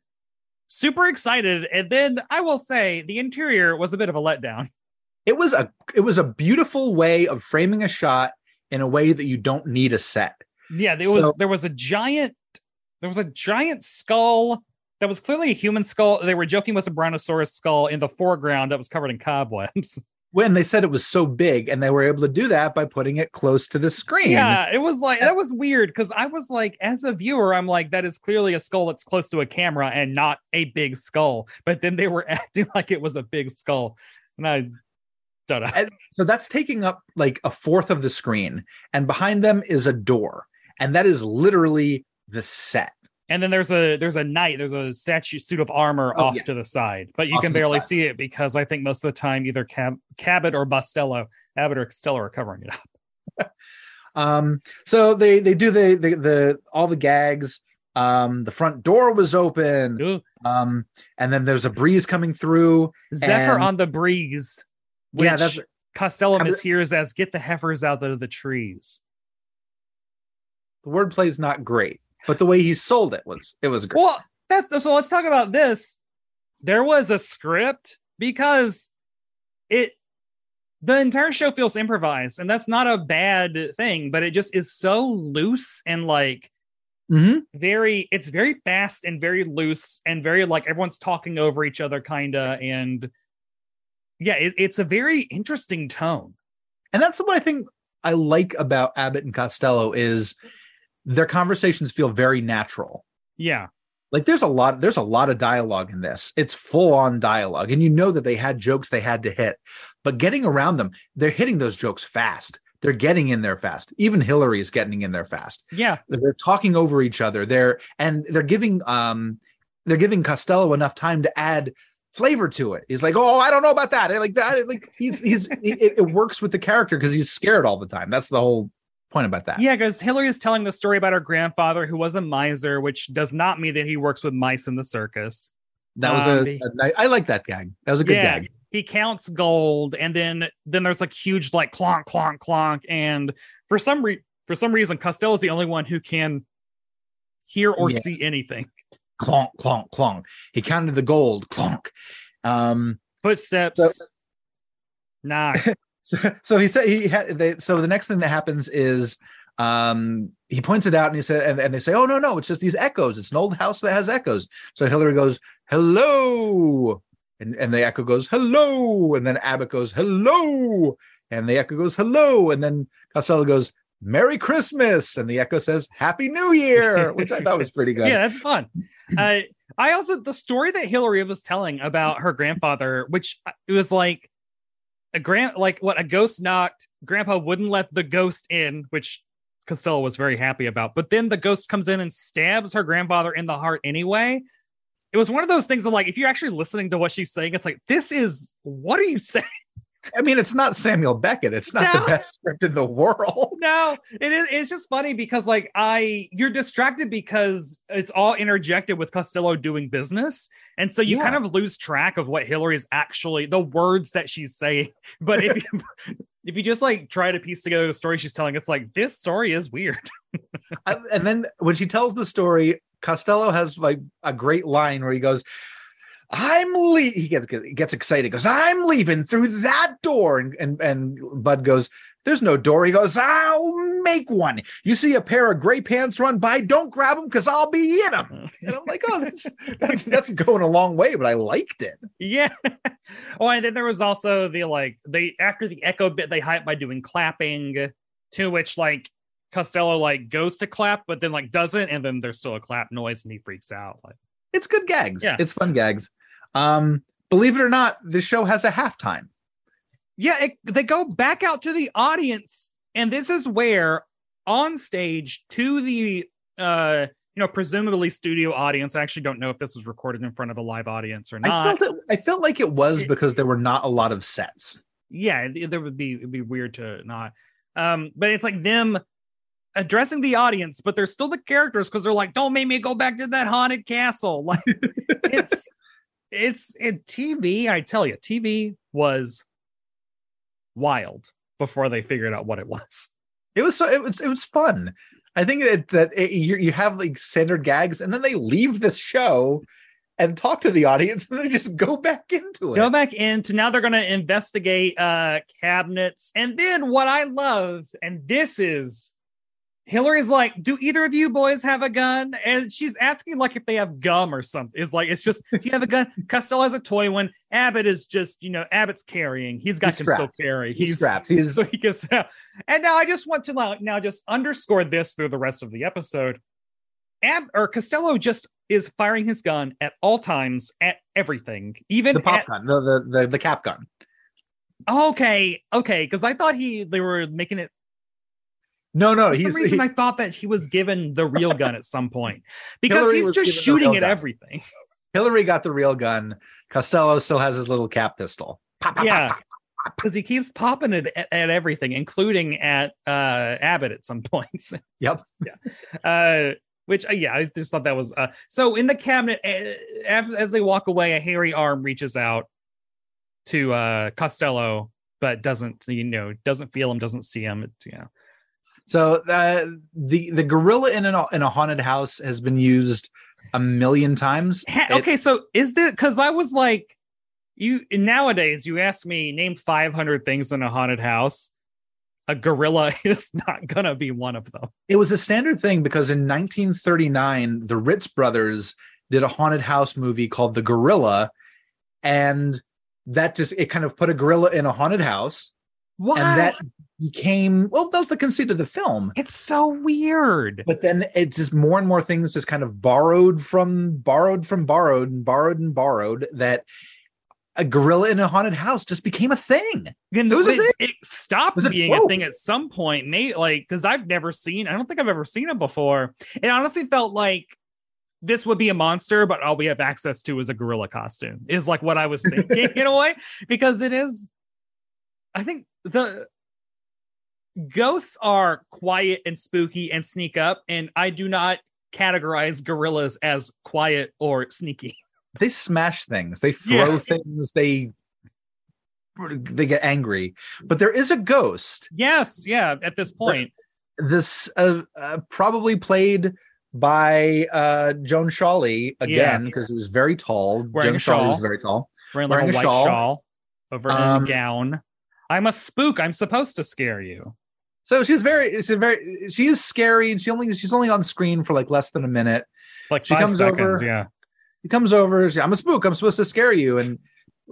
super excited. And then I will say the interior was a bit of a letdown. It was a it was a beautiful way of framing a shot in a way that you don't need a set. Yeah, there was So- there was a giant there was a giant skull that was clearly a human skull. They were joking was a brontosaurus skull in the foreground that was covered in cobwebs. when they said it was so big and they were able to do that by putting it close to the screen. Yeah, it was like that was weird because I was like, as a viewer, I'm like, that is clearly a skull that's close to a camera and not a big skull. But then they were acting like it was a big skull, and I. And so that's taking up like a fourth of the screen, and behind them is a door, and that is literally the set. And then there's a there's a knight, there's a statue suit of armor Oh, off yeah. to the side, but you Off can barely see it because I think most of the time either Cab- Cabot or Bostello, Abbott or Costello are covering it up. Um, so they they do the the, the all the gags. Um, the front door was open. Ooh, Um, and then there's a breeze coming through. Zephyr And- on the breeze, which Yeah, that's- Costello I'm- mishears as "get the heifers out of the trees." The wordplay is not great, but the way he sold it was it was great. Well, that's so. Let's talk about this. There was a script because it the entire show feels improvised, and that's not a bad thing, but it just is so loose and like Mhm. very. It's very fast and very loose and very like everyone's talking over each other, kinda, and yeah, it, it's a very interesting tone. And that's what I think I like about Abbott and Costello is their conversations feel very natural. Yeah, Like there's a lot there's a lot of dialogue in this. It's full on dialogue and you know that they had jokes they had to hit. But getting around them, they're hitting those jokes fast. They're getting in there fast. Even Hillary is getting in there fast. yeah, They're talking over each other. They're and they're giving um they're giving Costello enough time to add flavor to it. He's like, "Oh, I don't know about that." Like that like he's he's it, it works with the character because he's scared all the time. That's the whole point about that. yeah. Because Hillary is telling the story about her grandfather who was a miser, which does not mean that he works with mice in the circus. That was Um, a, a ni- I like that gag. That was a good Yeah. gag. he counts gold and then then there's like huge like clonk clonk clonk and for some re- for some reason Costello is the only one who can hear or Yeah. see anything Clonk, clonk, clonk. He counted the gold. Clonk. Um, footsteps So- knock so, so he said he had. They, so the next thing that happens is um he points it out and he said and, and they say oh no no it's just these echoes it's an old house that has echoes so hillary goes hello and and the echo goes hello and then abbott goes hello and the echo goes hello and then costello goes merry christmas and the echo says happy new year which i thought was pretty good. Yeah that's fun. Uh, i also the story that hillary was telling about her grandfather which uh, it was like a grand like what a ghost knocked grandpa wouldn't let the ghost in which costello was very happy about. But then the ghost comes in and stabs her grandfather in the heart anyway. It was one of those things of like if you're actually listening to what she's saying it's like this is what are you saying i mean it's not samuel beckett. It's not No. the best script in the world. No it is it's just funny because like i you're distracted because it's all interjected with costello doing business. And so you Yeah. kind of lose track of what hillary's actually the words that she's saying. But if you if you just like try to piece together the story she's telling it's like this story is weird. And then when she tells the story, Costello has like a great line where he goes, "I'm le-" He gets gets excited. Goes, "I'm leaving through that door," and and and Bud goes. There's no door. He goes, I'll make one. You see a pair of gray pants run by, don't grab them because I'll be in them. And I'm like, oh, that's, that's that's going a long way, but I liked it. yeah oh and then there was also the like they after the echo bit they hype by doing clapping to which like costello like goes to clap but then like doesn't and then there's still a clap noise and he freaks out like It's good gags. Yeah. It's fun gags. Um, believe it or not, this show has a halftime. Yeah, it, they go back out to the audience, and this is where on stage to the uh you know presumably studio audience. I actually don't know if this was recorded in front of a live audience or I not. felt it, I felt like it was It- because there were not a lot of sets. yeah, there would be it'd be weird to not. Um, but it's like them addressing the audience, but they're still the characters because they're like, "Don't make me go back to that haunted castle." Like it's it's it TV. I tell you, TV was wild before they figured out what it was. It was so it was it was fun. I think that that it, you you have like standard gags, and then they leave this show and talk to the audience, and they just go back into it. Go back into now they're going to investigate uh cabinets, and then what I love, and this is Hillary's like, "Do either of you boys have a gun?" And she's asking like if they have gum or something. It's like it's just, "Do you have a gun?" Costello has a toy one. Abbott is just, you know, Abbott's carrying. He's got He's concealed carry. He's strapped. He's so he gets out. And now I just want to now, now just underscore this through the rest of the episode. Ab or Costello just is firing his gun at all times at everything, even the pop at- gun, the, the the the cap gun. okay, okay, because I thought he they were making it No, no, For he's some reason, he- I thought that he was given the real gun at some point because Hillary he's just shooting at gun. everything. Hillary got the real gun. Costello still has his little cap pistol. Pop, pop, Yeah. Because he keeps popping it at, at everything, including at uh, Abbott at some points. Yep. yeah. Uh, which, uh, yeah, I just thought that was. Uh, so in the cabinet, uh, as, as they walk away, a hairy arm reaches out to uh, Costello, but doesn't, you know, doesn't feel him, doesn't see him. It's, you know, So uh, the the gorilla in an, in a haunted house has been used a million times. Ha- It- okay, so is there because I was like, you nowadays you ask me name 500 things in a haunted house, a gorilla is not gonna be one of them. it was a standard thing because in 1939 the Ritz brothers did a haunted house movie called The Gorilla, and that just it kind of put a gorilla in a haunted house, Why? and that became well that was the conceit of the film. it's so weird. but then it just more and more things just kind of borrowed from borrowed from borrowed and borrowed and borrowed that a gorilla in a haunted house just became a thing. And It a it, it stopped it being a thing at some point. May like because I've never seen. I don't think I've ever seen it before. It honestly felt like this would be a monster, but all we have access to is a gorilla costume. Is like what I was thinking in a way because it is. I think the ghosts are quiet and spooky and sneak up, and I do not categorize gorillas as quiet or sneaky. They smash things, they throw Yeah. things, they they get angry. But there is a ghost. Yes, yeah. At this point, This uh, uh, probably played by uh Joan Shawlee again because it was very tall. Wearing Joan Shawlee was very tall. wearing, Wearing a a white shawl. shawl, over Um, a gown. I'm a spook. I'm supposed to scare you. So she's very, she's very, she is scary, and she only she's only on screen for like less than a minute. Like She comes seconds. over- Yeah. He comes over. She, I'm a spook. I'm supposed to scare you. And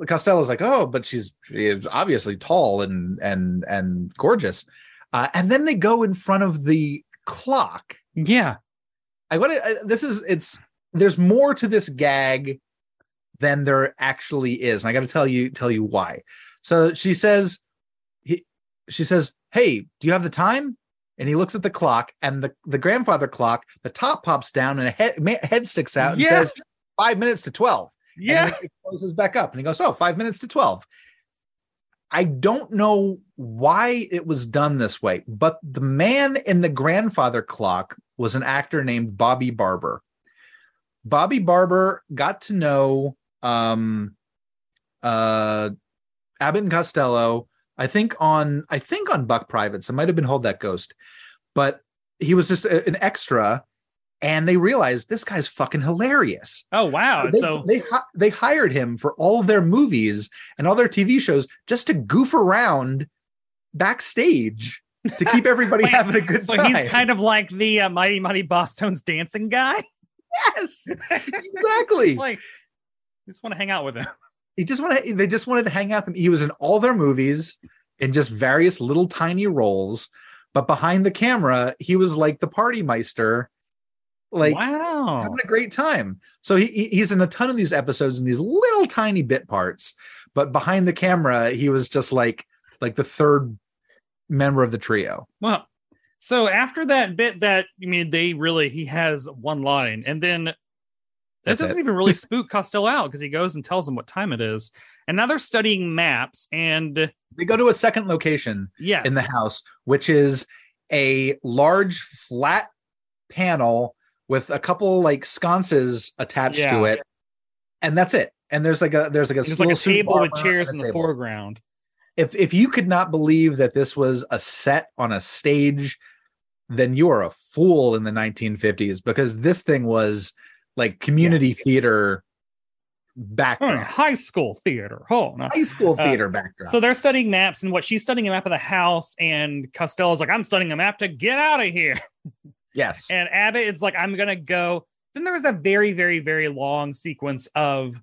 Costello's like, oh, but she's she is obviously tall and and and gorgeous. Uh, and then they go in front of the clock. Yeah. I want to. This is it's. There's more to this gag than there actually is, and I got to tell you tell you why. So she says, he, she says, "Hey, do you have the time?" And he looks at the clock, and the the grandfather clock, the top pops down, and a head head sticks out and Yeah. says, five minutes to twelve." Yeah. And closes back up, and he goes, "Oh, five minutes to 12. I don't know why it was done this way, but the man in the grandfather clock was an actor named Bobby Barber. Bobby Barber got to know um uh Abbott and Costello, I think on I think on Buck Privates. It might have been Hold That Ghost, but he was just a- an extra, and they realized this guy's fucking hilarious. Oh wow. They, so they they hired him for all of their movies and all their TV shows just to goof around backstage to keep everybody Wait, having a good so time. he's kind of like the uh, Mighty Mighty Bosstones dancing guy. yes, exactly. Like, I just want to hang out with him. He just wanted they just wanted to hang out. He was in all their movies in just various little tiny roles, but behind the camera, he was like the party meister, like wow. having a great time. So he, he- he's in a ton of these episodes in these little tiny bit parts, but behind the camera, he was just like like the third member of the trio. Well, so after that bit that I mean they really he has one line and then that doesn't it. even really spook Costello out because he goes and tells him what time it is. And now they're studying maps and They go to a second location yes. in the house, which is a large flat panel with a couple like sconces attached Yeah. to it, and that's it. And there's like a there's like a There's like a little table with chairs in the table. foreground. If if you could not believe that this was a set on a stage, then you are a fool in the 1950s because this thing was like community theater Oh, backdrop. high school theater. Oh, no. High school Uh, theater backdrop. So they're studying maps, and what she's studying a map of the house, and Costello's like, I'm studying a map to get out of here. yes. And Abbott is like, I'm gonna go. Then there was a very, very, very long sequence of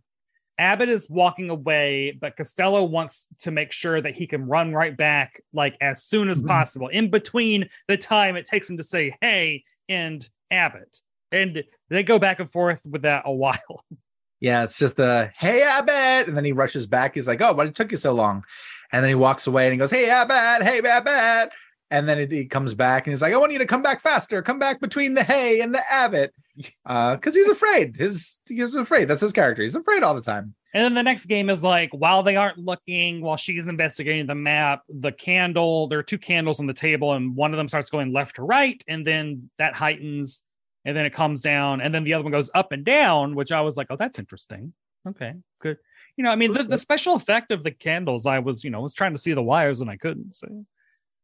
Abbott is walking away, but Costello wants to make sure that he can run right back, like as soon as Mhm. possible, in between the time it takes him to say "Hey" and Abbott, and they go back and forth with that a while. Yeah, it's just the hey Abbott, and then he rushes back. He's like, "Oh, why it took you so long?" And then he walks away and he goes, "Hey Abbott, hey Abbott," and then it, he comes back and he's like, "I want you to come back faster. Come back between the hay and the Abbott," because uh, he's afraid. His he's afraid. That's his character. He's afraid all the time. And then the next game is like while they aren't looking, while she's investigating the map, the candle, there are two candles on the table, and one of them starts going left to right, and then that heightens, and then it comes down, and then the other one goes up and down, which I was like, oh, that's interesting. Okay, good. You know, I mean, the, the special effect of the candles, I was, you know, was trying to see the wires and I couldn't. So,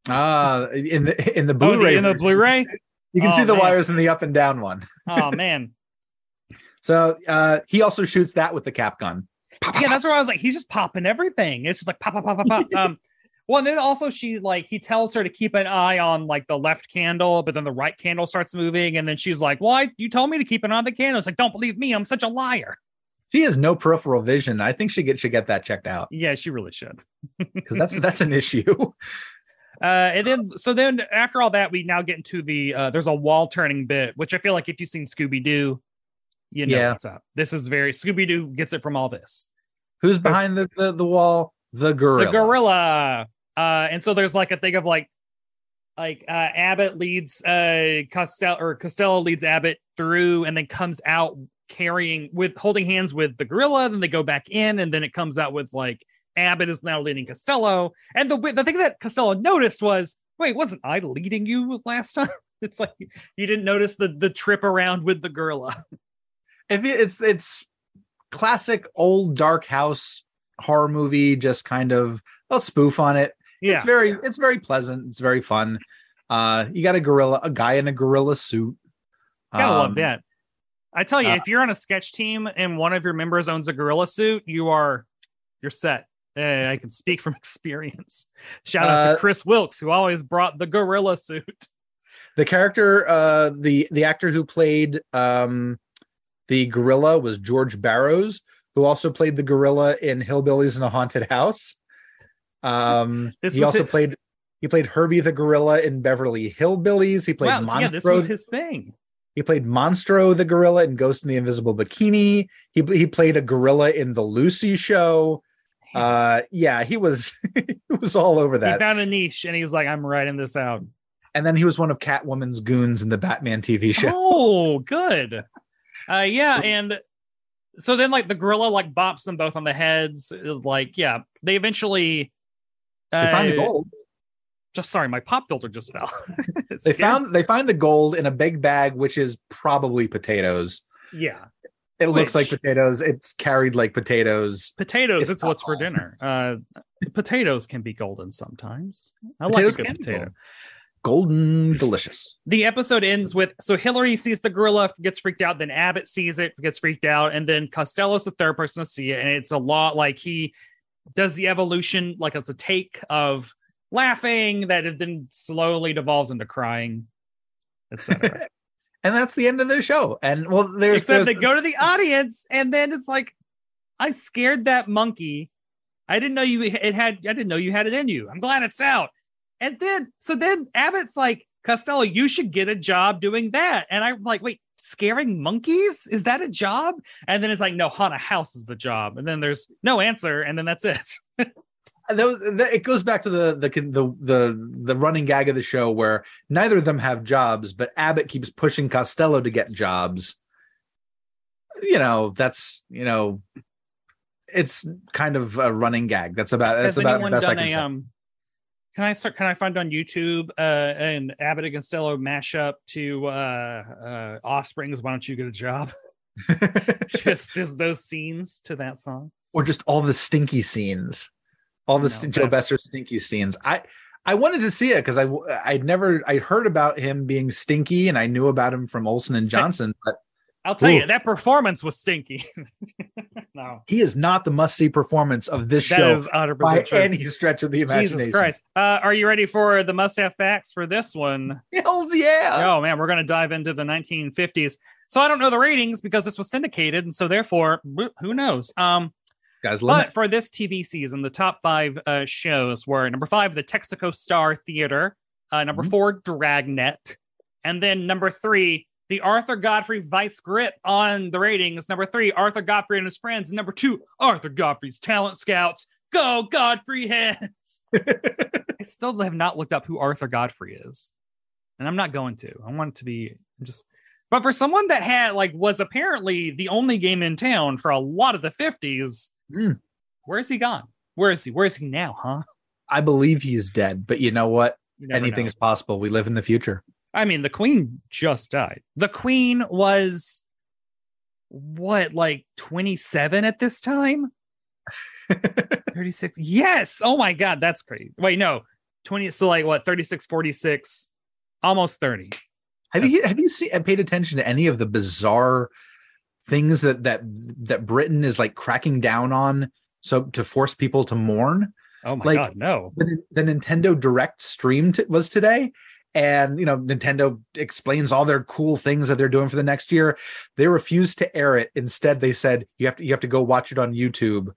Ah, in the in the oh, Blu-ray, the, in the Blu-ray. you can Oh, see the man. wires in the up and down one. Oh man, So uh, he also shoots that with the cap gun. yeah, that's where I was like, he's just popping everything. It's just like pop, pop, pop, pop, pop. um, well, and then also she like he tells her to keep an eye on like the left candle, but then the right candle starts moving, and then she's like, "Well, you told me to keep an eye on the candle." It's like, "Don't believe me, I'm such a liar." She has no peripheral vision. I think she get should get that checked out Yeah, she really should. because that's that's an issue. Uh, and then so then after all that, we now get into the uh, there's a wall turning bit, which I feel like if you've seen Scooby Doo, you know Yeah. what's up. This is very Scooby Doo gets it from all this. Who's behind the, the the wall? The gorilla. the gorilla uh and so there's like a thing of like like uh abbott leads uh costello or costello leads abbott through and then comes out carrying with holding hands with the gorilla then they go back in and then it comes out with like abbott is now leading costello. And the the thing that costello noticed was wait wasn't i leading you last time? It's like you didn't notice the the trip around with the gorilla. If it's it's classic old dark house horror movie, just kind of a spoof on it. Yeah It's very it's very pleasant. It's very fun. Uh, you got a gorilla, a guy in a gorilla suit. Gotta love Um, that. I tell you, uh, if you're on a sketch team and one of your members owns a gorilla suit, you are you're set. Eh, I can speak from experience. Shout out Uh, to Chris Wilkes, who always brought the gorilla suit. The character, uh, the the actor who played um, the gorilla was George Barrows, who also played the gorilla in Hillbillies in a Haunted House. Um, This he also his- played he played Herbie the gorilla in Beverly Hillbillies. He played Wow, so yeah, this Monstro. was his thing. He played Monstro the gorilla in Ghost in the Invisible Bikini. He he played a gorilla in the Lucy Show. Uh, yeah, he was he was all over He that. found a niche and he's like, I'm writing this out. And then he was one of Catwoman's goons in the Batman TV show. Oh, good. Uh yeah, and so then like the gorilla like bops them both on the heads. Like, yeah, they eventually They find the uh, gold. Just sorry, my pop filter just fell. They found they find the gold in a big bag, which is probably potatoes. yeah. It looks like potatoes. It's carried like potatoes. potatoes It's it's, what's for dinner uh potatoes can be golden sometimes i Potatoes like a good potato golden. Golden delicious. the episode ends with so hillary sees the gorilla gets freaked out then abbott sees it gets freaked out and then costello's the third person to see it and it's a lot like he does the evolution like it's a take of laughing that it then slowly devolves into crying etc And that's the end of the show. And well, there's, except there's they go to the audience and then it's like i scared that monkey. I didn't know you it had i didn't know you had it in you. I'm glad it's out. And then so then abbott's like costello you should get a job doing that. And i'm like wait scaring monkeys? Is that a job? And then it's like no haunt a house is the job. And then there's no answer and then that's it. It goes back to the, the the the the running gag of the show where neither of them have jobs, but Abbott keeps pushing Costello to get jobs. You know, that's you know, it's kind of a running gag. That's about that's has about anyone done a um can I start? Can I find on YouTube uh, an Abbott and Costello mashup to uh, uh, Offspring's "Why Don't You Get a Job"? just just those scenes to that song. or just all the stinky scenes, all the No, st- Joe Besser stinky scenes. I I wanted to see it because I I'd never I heard about him being stinky and I knew about him from Olsen and Johnson, but I'll tell Ooh. you, that performance was stinky. no, He is not the must see performance of this that show is 100% by true. any stretch of the imagination. Jesus Christ. Uh, are you ready for the must have facts for this one? Hells yeah. Oh man, we're going to dive into the 1950s. So I don't know the ratings because this was syndicated, and so therefore, who knows? Um, Guys, but for this TV season, the top five uh, shows were number five, the Texaco Star Theater, uh, number Mhm. four, Dragnet, and then number three, the Arthur Godfrey Vice Grip on the ratings. Number three, Arthur Godfrey and his friends. And number two, Arthur Godfrey's Talent Scouts. Go Godfrey heads! I still have not looked up who Arthur Godfrey is, and I'm not going to. I want it to be just. But for someone that had like was apparently the only game in town for a lot of the 50s, Hmm. where is he gone? Where is he? Where is he now? Huh? I believe he's dead, but you know what? Anything's know. possible. We live in the future. I mean, the Queen just died. The Queen was what, like 27 at this time? 36. Yes. Oh my God, that's crazy. Wait, no, 20. So like what? 36, 46, almost 30. Have you have you seen paid attention to any of the bizarre things that that that Britain is like cracking down on so to force people to mourn? Oh my Like- God, no. The, the Nintendo Direct stream t- was today, and you know Nintendo explains all their cool things that they're doing for the next year. They refused to air it. Instead, they said you have to you have to go watch it on YouTube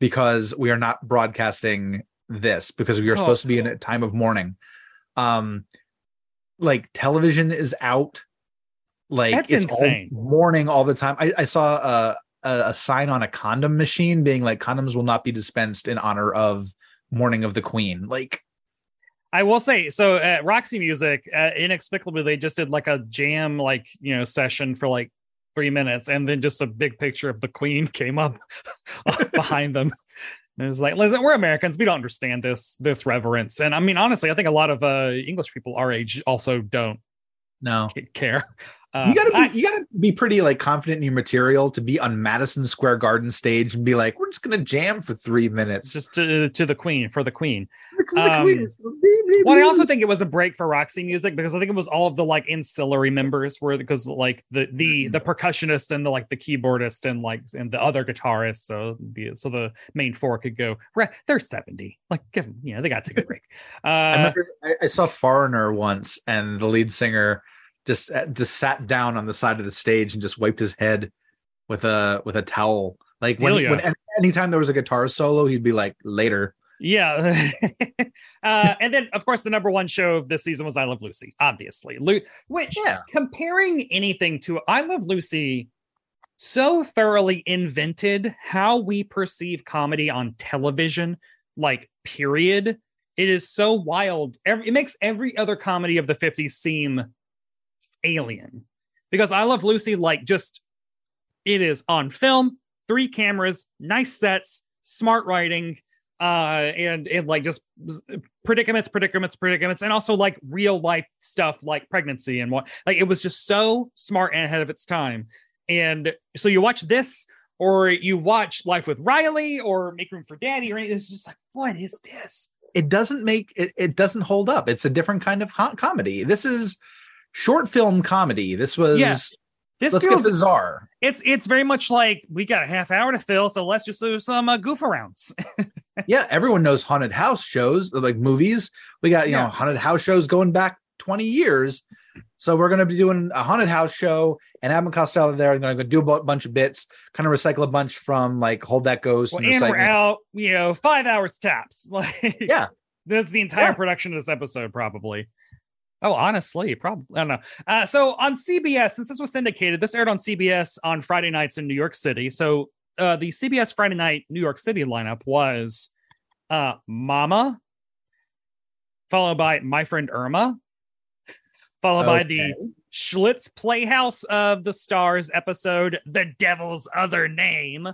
because we are not broadcasting this because we are Oh. supposed to be in a time of mourning. Um, like television is out. Like That's it's all insane. mourning all the time. I, I saw a, a a sign on a condom machine being like condoms will not be dispensed in honor of mourning of the queen. Like I will say so at Roxy Music, uh, inexplicably they just did like a jam like you know session for like three minutes, and then just a big picture of the Queen came up behind them. And it was like, listen, we're Americans, we don't understand this this reverence, and I mean honestly, I think a lot of uh, English people our age also don't no, care. Uh, you gotta be I- you gotta be pretty like confident in your material to be on Madison Square Garden stage and be like, we're just gonna jam for three minutes. just to, to the Queen for the Queen. The- the um, queen is- Well, I also think it was a break for Roxy Music because I think it was all of the like ancillary members were because like the the the percussionist and the like the keyboardist and like and the other guitarist. So the so the main four could go. They're seventy. Like give them, you know, they got to take a break. Uh, I remember I, I saw Foreigner once, and the lead singer just uh, just sat down on the side of the stage and just wiped his head with a with a towel. Like when, Delia. when anytime there was a guitar solo, he'd be like, "Later." Yeah. uh, and then, of course, the number one show of this season was I Love Lucy, obviously. Lu- which, Yeah. comparing anything to I Love Lucy, so thoroughly invented how we perceive comedy on television, like, period. It is so wild. Every, it makes every other comedy of the 50s seem alien because I Love Lucy, like, just it is on film, three cameras, nice sets, smart writing, uh, and and like just predicaments, predicaments, predicaments, and also like real life stuff like pregnancy and what like it was just so smart and ahead of its time. And so you watch this or you watch Life with Riley or Make Room for Daddy, or it's just like, what is this? It doesn't make it. It doesn't hold up. It's a different kind of hot comedy. This is short film comedy. This was. Yeah. This let's feels bizarre. it's it's very much like we got a half hour to fill, so let's just do some uh, goof arounds. yeah, everyone knows haunted house shows, like movies. We got you Yeah. know haunted house shows going back twenty years. So we're going to be doing a haunted house show, and Abbott Costello there. They're going to do a bunch of bits, kind of recycle a bunch from like Hold That Ghost. well, and and we're out, you know, five hours tops. Like, Yeah. that's the entire Yeah. production of this episode, probably. Oh, honestly, probably. I don't know. Uh, so on CBS, since this was syndicated, this aired on CBS on Friday nights in New York City. So uh, the CBS Friday night New York City lineup was uh, Mama, followed by My Friend Irma, followed by the Schlitz Playhouse of the Stars episode, The Devil's Other Name.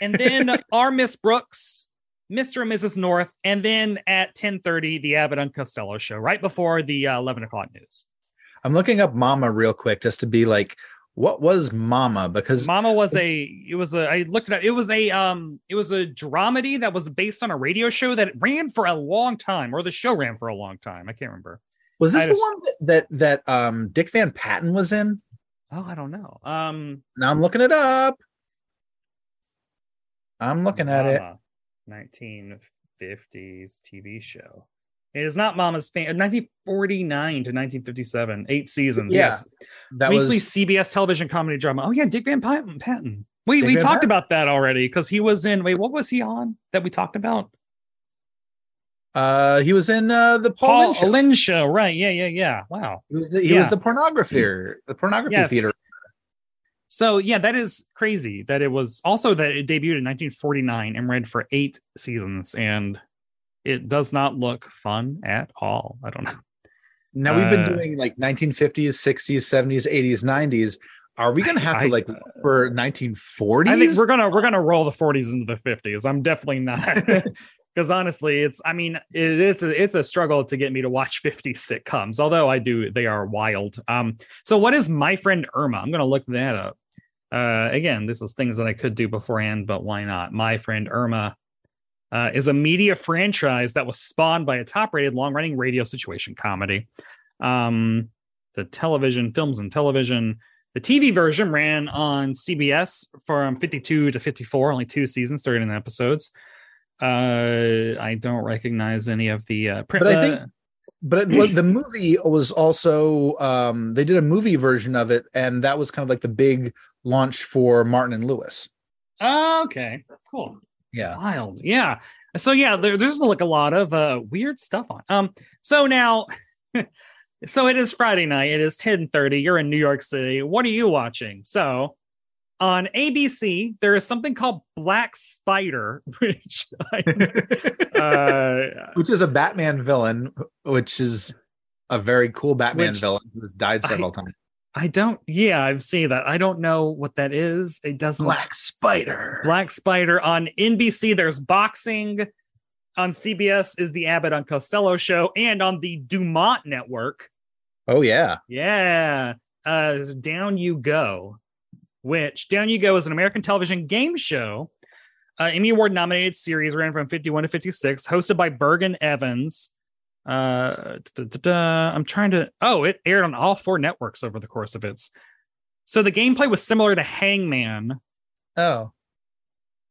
And then Our Miss Brooks, Mr. and Mrs. North, and then at 10:30, the Abbott and Costello show, right before the uh, 11 o'clock news. I'm looking up Mama real quick just to be like, what was Mama? Because Mama was a it was a I looked it up. It was a um it was a dramedy that was based on a radio show that ran for a long time, or the show ran for a long time. I can't remember. was this I the just- one that, that that um Dick Van Patten was in? Oh, I don't know. Um, Now I'm looking it up. I'm looking at it. Mama, 1950s TV show. It is not Mama's Fan. 1949 to 1957, eight seasons. Yeah, yes, That weekly was CBS television comedy drama. Oh yeah, Dick Van Patten. Patton. We Dick we Van talked Patten. about that already because he was in. Wait, what was he on that we talked about? uh he was in uh the Paul, Paul show. Lynde show. Right? Yeah, yeah, yeah. Wow. He was the he was the pornographer, the pornography Yes. theater. So yeah, that is crazy. That it was also that it debuted in 1949 and ran for eight seasons, and it does not look fun at all. I don't know. Now we've been Uh, doing like 1950s, 60s, 70s, 80s, 90s. Are we gonna have I- to like look for 1940s? I think we're gonna we're gonna roll the 40s into the 50s. I'm definitely not because honestly, it's I mean it, it's a it's a struggle to get me to watch 50s sitcoms. Although I do, they are wild. Um, so what is my friend Irma? I'm gonna look that up. Uh, again, this is things that I could do beforehand, but why not? My friend Irma. Uh, is a media franchise that was spawned by a top-rated long-running radio situation comedy. Um, the television, films and television, the TV version ran on CBS from 52 to 54, only two seasons, 39 episodes. Uh, I don't recognize any of the uh, print. But I think- but it, the movie was also um they did a movie version of it, and that was kind of like the big launch for Martin and Lewis. okay, cool. Yeah. Wild. Yeah. So yeah, there, there's like a lot of uh weird stuff on. Um so now so it is Friday night. It is 10:30. You're in New York City. What are you watching? So on ABC, there is something called Black Spider, which I, uh, which is a Batman villain, which is a very cool Batman Which- villain who has died several times. I don't. Yeah, I've seen that. I don't know what that is. It doesn't. Black Spider. Black Spider on NBC. There's boxing. On CBS is the Abbott and Costello show, and on the Dumont network, Oh yeah. yeah, uh, Down You Go, which Down You Go is an American television game show, uh, Emmy Award nominated series ran from 51 to 56, hosted by Bergen Evans. Uh, da- da- da. I'm trying to. Oh, it aired on all four networks over the course of its. So the gameplay was similar to Hangman. Oh.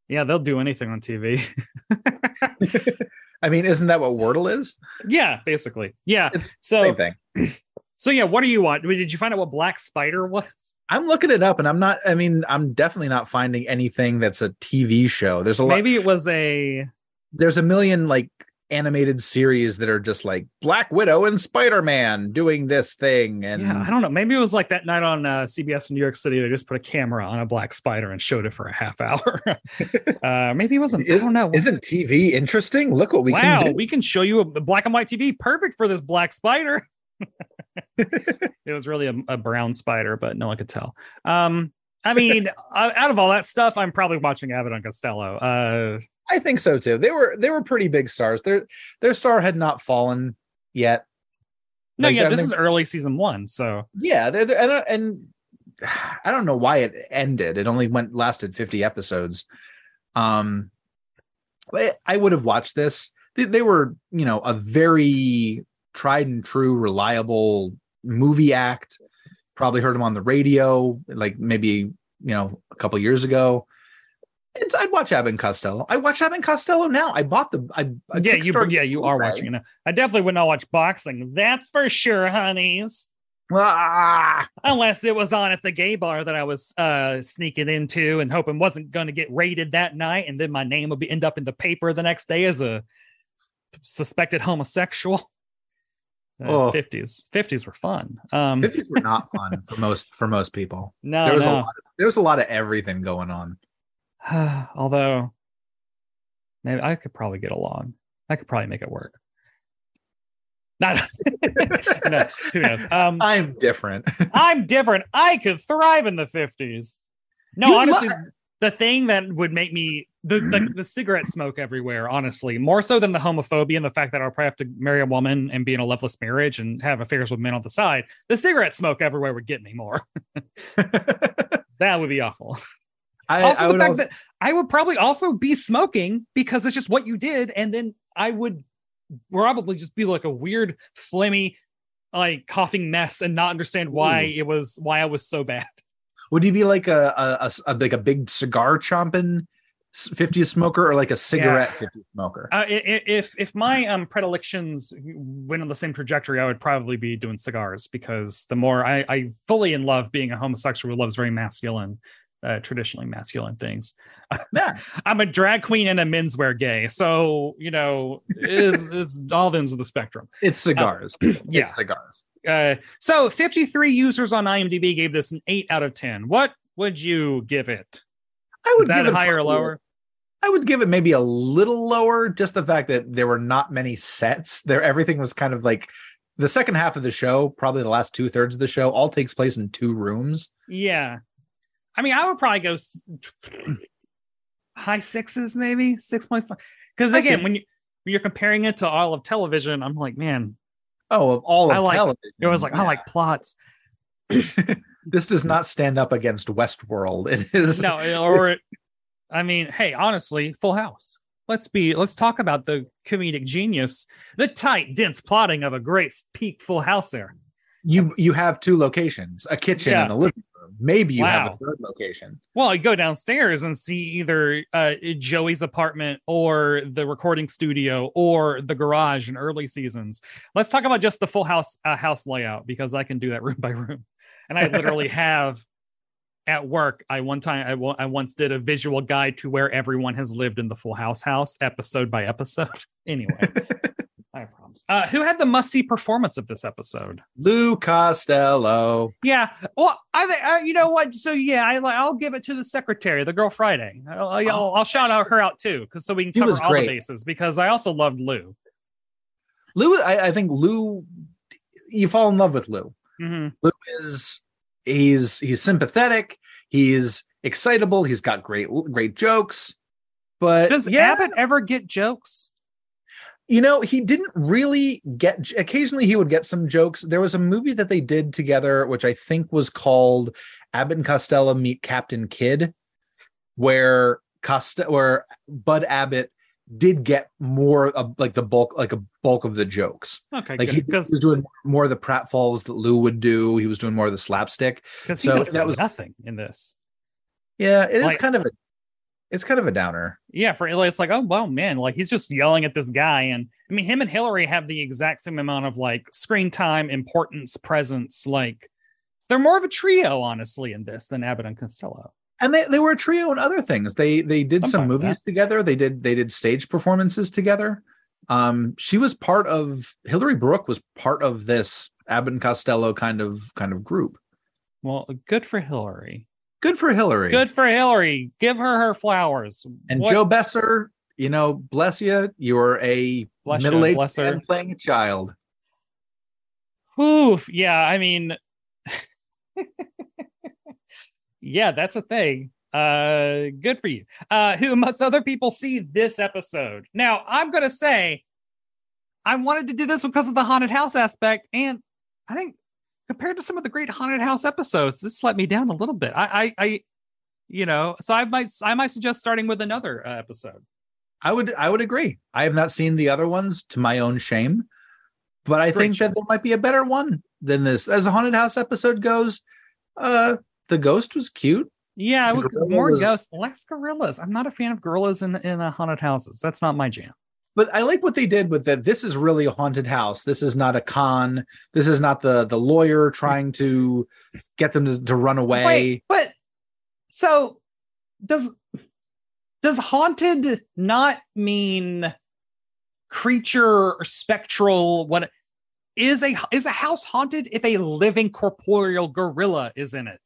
Yeah, they'll do anything on TV. I mean, isn't that what Wordle is? yeah, basically. Yeah. It's So Same thing. so yeah, what are you watching? Did you find out what Black Spider was? I'm looking it up and I'm not I mean, I'm definitely not finding anything that's a TV show. There's a lot Maybe it was a there's a million like animated series that are just like Black Widow and Spider-Man doing this thing and yeah, I don't know. Maybe it was like that night on uh, CBS in New York City. They just put a camera on a black spider and showed it for a half hour. uh, maybe it wasn't. I Is- don't know. Isn't TV interesting? Look what we wow, can do. we can show you a black and white TV, perfect for this black spider. it was really a, a brown spider, but no one could tell. Um, I mean, out of all that stuff, I'm probably watching Abbott and Costello. Uh, I think so too. They were they were pretty big stars. Their their star had not fallen yet. no, Like, yeah, I this think- is early season one, so Yeah, they're, they're- and, and I don't know why it ended. It only went lasted 50 episodes. Um I would have watched this. They, they were, you know, a very tried and true reliable movie act. Probably heard him on the radio like maybe, you know, a couple years ago. It's, I'd watch Abbott and Costello. I watch Abbott and Costello now. I bought the I, I yeah, you yeah you are watching it now. I definitely would not watch boxing. That's for sure, honeys. Ah, unless it was on at the gay bar that I was uh sneaking into and hoping wasn't going to get raided that night, and then my name would be end up in the paper the next day as a suspected homosexual. Oh. Fifties, fifties were fun. Um, 50s were not fun for most for most people. no, there was a no. lot of, there was a lot of everything going on. Although, maybe I could probably get along. I could probably make it work. Not, no, who knows? Um, I'm different. I'm different. I could thrive in the 50s. No, You'd honestly, the thing that would make me the, the the cigarette smoke everywhere, honestly, more so than the homophobia and the fact that I'll probably have to marry a woman and be in a loveless marriage and have affairs with men on the side. The cigarette smoke everywhere would get me more. that would be awful. I, also, I the fact also, that I would probably also be smoking because it's just what you did, and then I would probably just be like a weird, flimmy like coughing mess and not understand why Ooh. it was why I was so bad. Would you be like a, a- a like a big cigar chomping 50s smoker or like a cigarette 50s smoker? Uh, if if my um predilections went on the same trajectory, I would probably be doing cigars because the more I, I fully in love being a homosexual who loves very masculine, uh, traditionally masculine things. yeah. I'm a drag queen and a menswear gay, so you know, it's, it's all ends of the spectrum. It's cigars. yeah. It's cigars. Uh, so 53 users on IMDb gave this an eight out of 10. What would you give it? I Is would that give it higher or lower? I would give it maybe a little lower, just the fact that there were not many sets. There, everything was kind of like the second half of the show, probably the last two thirds of the show, all takes place in two rooms. Yeah. I mean, I would probably go high sixes, maybe 6.5. Because again, when you when you're comparing it to all of television, I'm like, man, Oh, of all of I like- television, it was like, I like plots. this does not stand up against Westworld. It is No, or I mean, hey, honestly, Full House. Let's be let's talk about the comedic genius, the tight, dense plotting of a great peak Full House there. you you have two locations, a kitchen Yeah. and a living room. Maybe you have a third location. Well, you go downstairs and see either uh, Joey's apartment or the recording studio or the garage in early seasons. Let's talk about just the full house uh, house layout because I can do that room by room, and I literally have at work. I one time I, I once did a visual guide to where everyone has lived in the Full House house, episode by episode. Anyway, I have problems. Uh, who had the must see performance of this episode? Lou Costello. Yeah. Well, I think uh, you know what. So yeah, I, I'll give it to the secretary, the girl Friday. I'll, I'll, Oh, I'll shout out her out too, because so we can cover all the bases. Because I also loved Lou. Lou, I, I think Lou, you fall in love with Lou. Hmm Lou is he's he's sympathetic, he's excitable, he's got great great jokes. But Does yeah, Abbott ever get jokes? you know, he didn't really get occasionally he would get some jokes. There was a movie that they did together, which I think was called Abbott and Costello Meet Captain Kidd, where Costa where Bud Abbott did get more of like the bulk, like a bulk of the jokes. Okay, Like he because was doing more of the pratfalls that Lou would do. He was doing more of the slapstick. because he so that was- nothing in this. Yeah, it is Like- kind of a it's kind of a downer. Yeah, for it's like, oh well, man, like he's just yelling at this guy, and I mean, him and Hillary have the exact same amount of like screen time, importance, presence. Like they're more of a trio, honestly, in this than Abbott and Costello. And they, they were a trio in other things. They they did some movies together. They did they did stage performances together. Um, she was part of Hillary Brooke was part of this Abbott and Costello kind of kind of group. Well, good for Hillary. Good for Hillary. Good for Hillary. Give her her flowers. And What- Joe Besser, you know, bless you. You are a Bless middle aged bless man playing a child. Oof. Yeah, I mean, yeah, that's a thing. Uh, good for you. Uh, who must other people see this episode? Now, I'm gonna say, I wanted to do this because of the haunted house aspect, and I think compared to some of the great haunted house episodes, this let me down a little bit. I, I, I you know, so I might, I might suggest starting with another uh, episode. I would I would agree. I have not seen the other ones to my own shame, but I Great think that there might be a better one than this. As a haunted house episode goes, uh the ghost was cute. Yeah, I would, more was- ghosts, less gorillas. I'm not a fan of gorillas in in uh, haunted houses. That's not my jam. But I like what they did with that. This is really a haunted house. This is not a con. This is not the the lawyer trying to get them to, to run away. Wait, but so does does haunted not mean creature or spectral? What is a is a house haunted if a living corporeal gorilla is in it?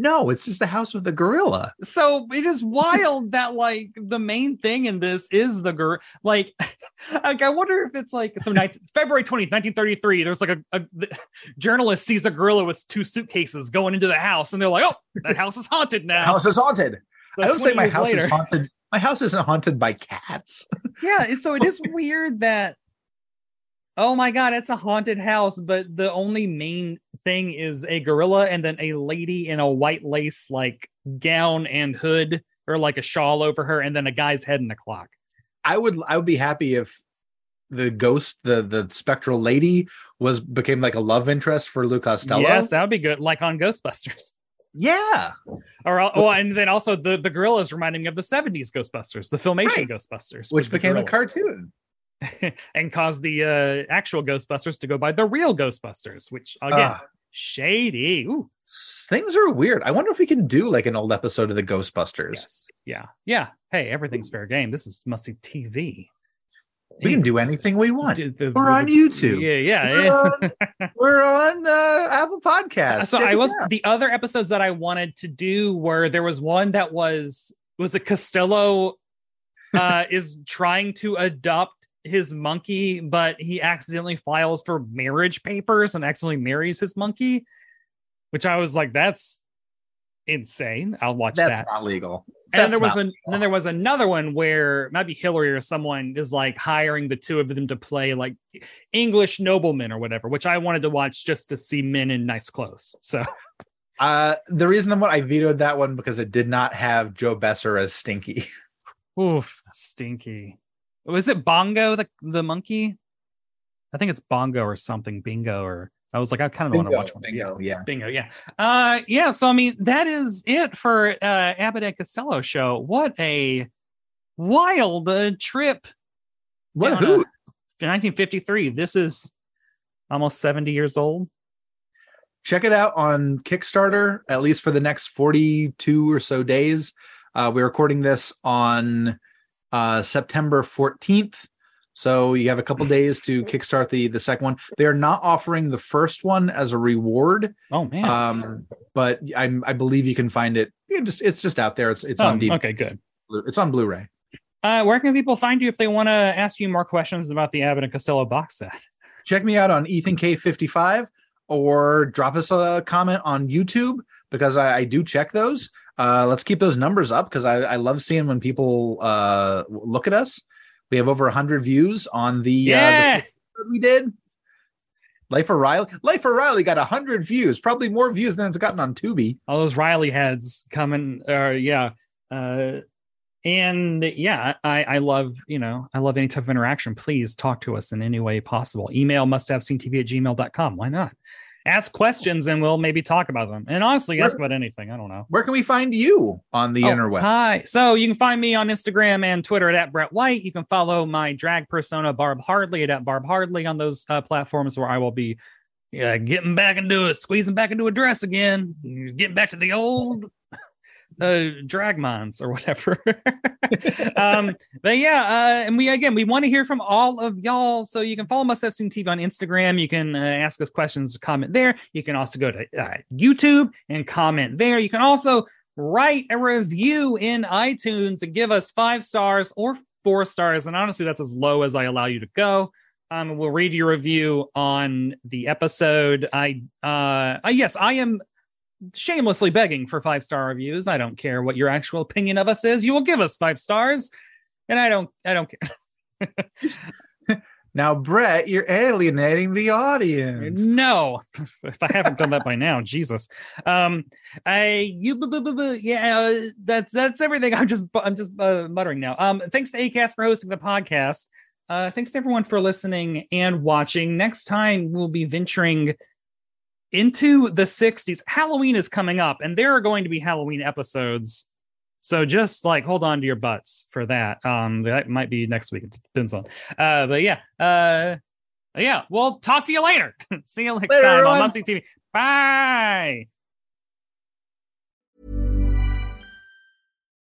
No, it's just the house with the gorilla. So it is wild that like the main thing in this is the gorilla. Like, like I wonder if it's like some night February 20th, 1933. There's like a, a the journalist sees a gorilla with two suitcases going into the house, and they're like, "Oh, that house is haunted now." House is haunted. So I don't say my house is haunted. My house isn't haunted by cats. Yeah, so it is weird that. Oh my god, it's a haunted house, but the only main thing is a gorilla and then a lady in a white lace like gown and hood or like a shawl over her, and then a guy's head in a clock. I would I would be happy if the ghost, the the spectral lady, was became like a love interest for Lou Costello. Yes, that would be good. Like on Ghostbusters. Yeah. Or oh, and then also the the gorillas reminding me of the '70s Ghostbusters, the filmation Right. Ghostbusters, Which became a cartoon. and cause the uh, actual Ghostbusters to go by the real Ghostbusters, which again Ah, shady. Ooh, things are weird. I wonder if we can do like an old episode of the Ghostbusters. yes, yeah, yeah. Hey, everything's fair game. This is must see TV. We can do anything we want. The- the- We're on YouTube. Yeah, yeah. We're on, we're on uh, Apple Podcasts. so Check I was out. the other episodes that I wanted to do were there was one that was was a Costello uh is trying to adopt his monkey, but he accidentally files for marriage papers and accidentally marries his monkey, which I was like, that's insane. I'll watch That's that. not legal. and then there was an, then there was another one where maybe Hillary or someone is like hiring the two of them to play like English noblemen or whatever, which I wanted to watch just to see men in nice clothes. So Uh, the reason I'm I vetoed that one because it did not have Joe Besser as Stinky. Oof, stinky. Was it Bongo the the monkey? I think it's Bongo or something. Bingo or I was like, I kind of want to watch one. Yeah. Bingo, yeah. Bingo, yeah. Uh yeah, so I mean that is it for uh Abbott and Costello show. What a wild uh, trip. What a down a- 1953. This is almost 70 years old. Check it out on Kickstarter, at least for the next 42 or so days. Uh, we're recording this on uh, September 14th. So you have a couple days to kickstart the the second one. They are not offering the first one as a reward, Oh man. um, but I I believe you can find it. You just it's just out there. It's it's Oh, on DVD. okay, good. It's on Blu-ray. Uh, where can people find you if they want to ask you more questions about the Abbott and Costello box set? check me out on Ethan K55 or drop us a comment on YouTube because I, I do check those. Uh, let's keep those numbers up because I, I love seeing when people uh, look at us. We have over 100 views on the, Yeah. uh, the we did. Life of Riley. Life of Riley got 100 views, probably more views than it's gotten on Tubi. all those Riley heads coming. Uh, yeah. Uh, and yeah, I, I love, you know, I love any type of interaction. Please talk to us in any way possible. Email must have seen TV at gmail.com. Why not? Ask questions and we'll maybe talk about them. And honestly, ask about anything. I don't know. Where can we find you on the Oh, interweb? Hi. So you can find me on Instagram and Twitter at, at Brett White. You can follow my drag persona, Barb Hardley, at, at Barb Hardley on those uh, platforms where I will be yeah, getting back into it, squeezing back into a dress again, getting back to the old uh drag mines or whatever. Um but yeah uh and we again we want to hear from all of y'all. So you can follow must have seen tv on instagram. You can uh, ask us questions comment there. You can also go to uh, youtube and comment there. You can also write a review in itunes and give us five stars or four stars. And honestly that's as low as i allow you to go. Um we'll read your review on the episode. I uh, uh yes i am shamelessly begging for five star reviews. I don't care what your actual opinion of us is. You will give us five stars, and I don't. I don't care. Now, Brett, you're alienating the audience. No, if I haven't done that by now, Jesus. Um, I you bu- bu- bu- bu- yeah. That's that's everything. I'm just I'm just uh, muttering now. Um, thanks to Acast for hosting the podcast. Uh, thanks to everyone for listening and watching. Next time we'll be venturing into the 60s. Halloween is coming up, and there are going to be Halloween episodes. So just like hold on to your butts for that. Um, that might be next week. It depends on. Uh, but yeah. Uh, yeah. We'll talk to you later. See you next Later, time everyone. on Must See TV. Bye.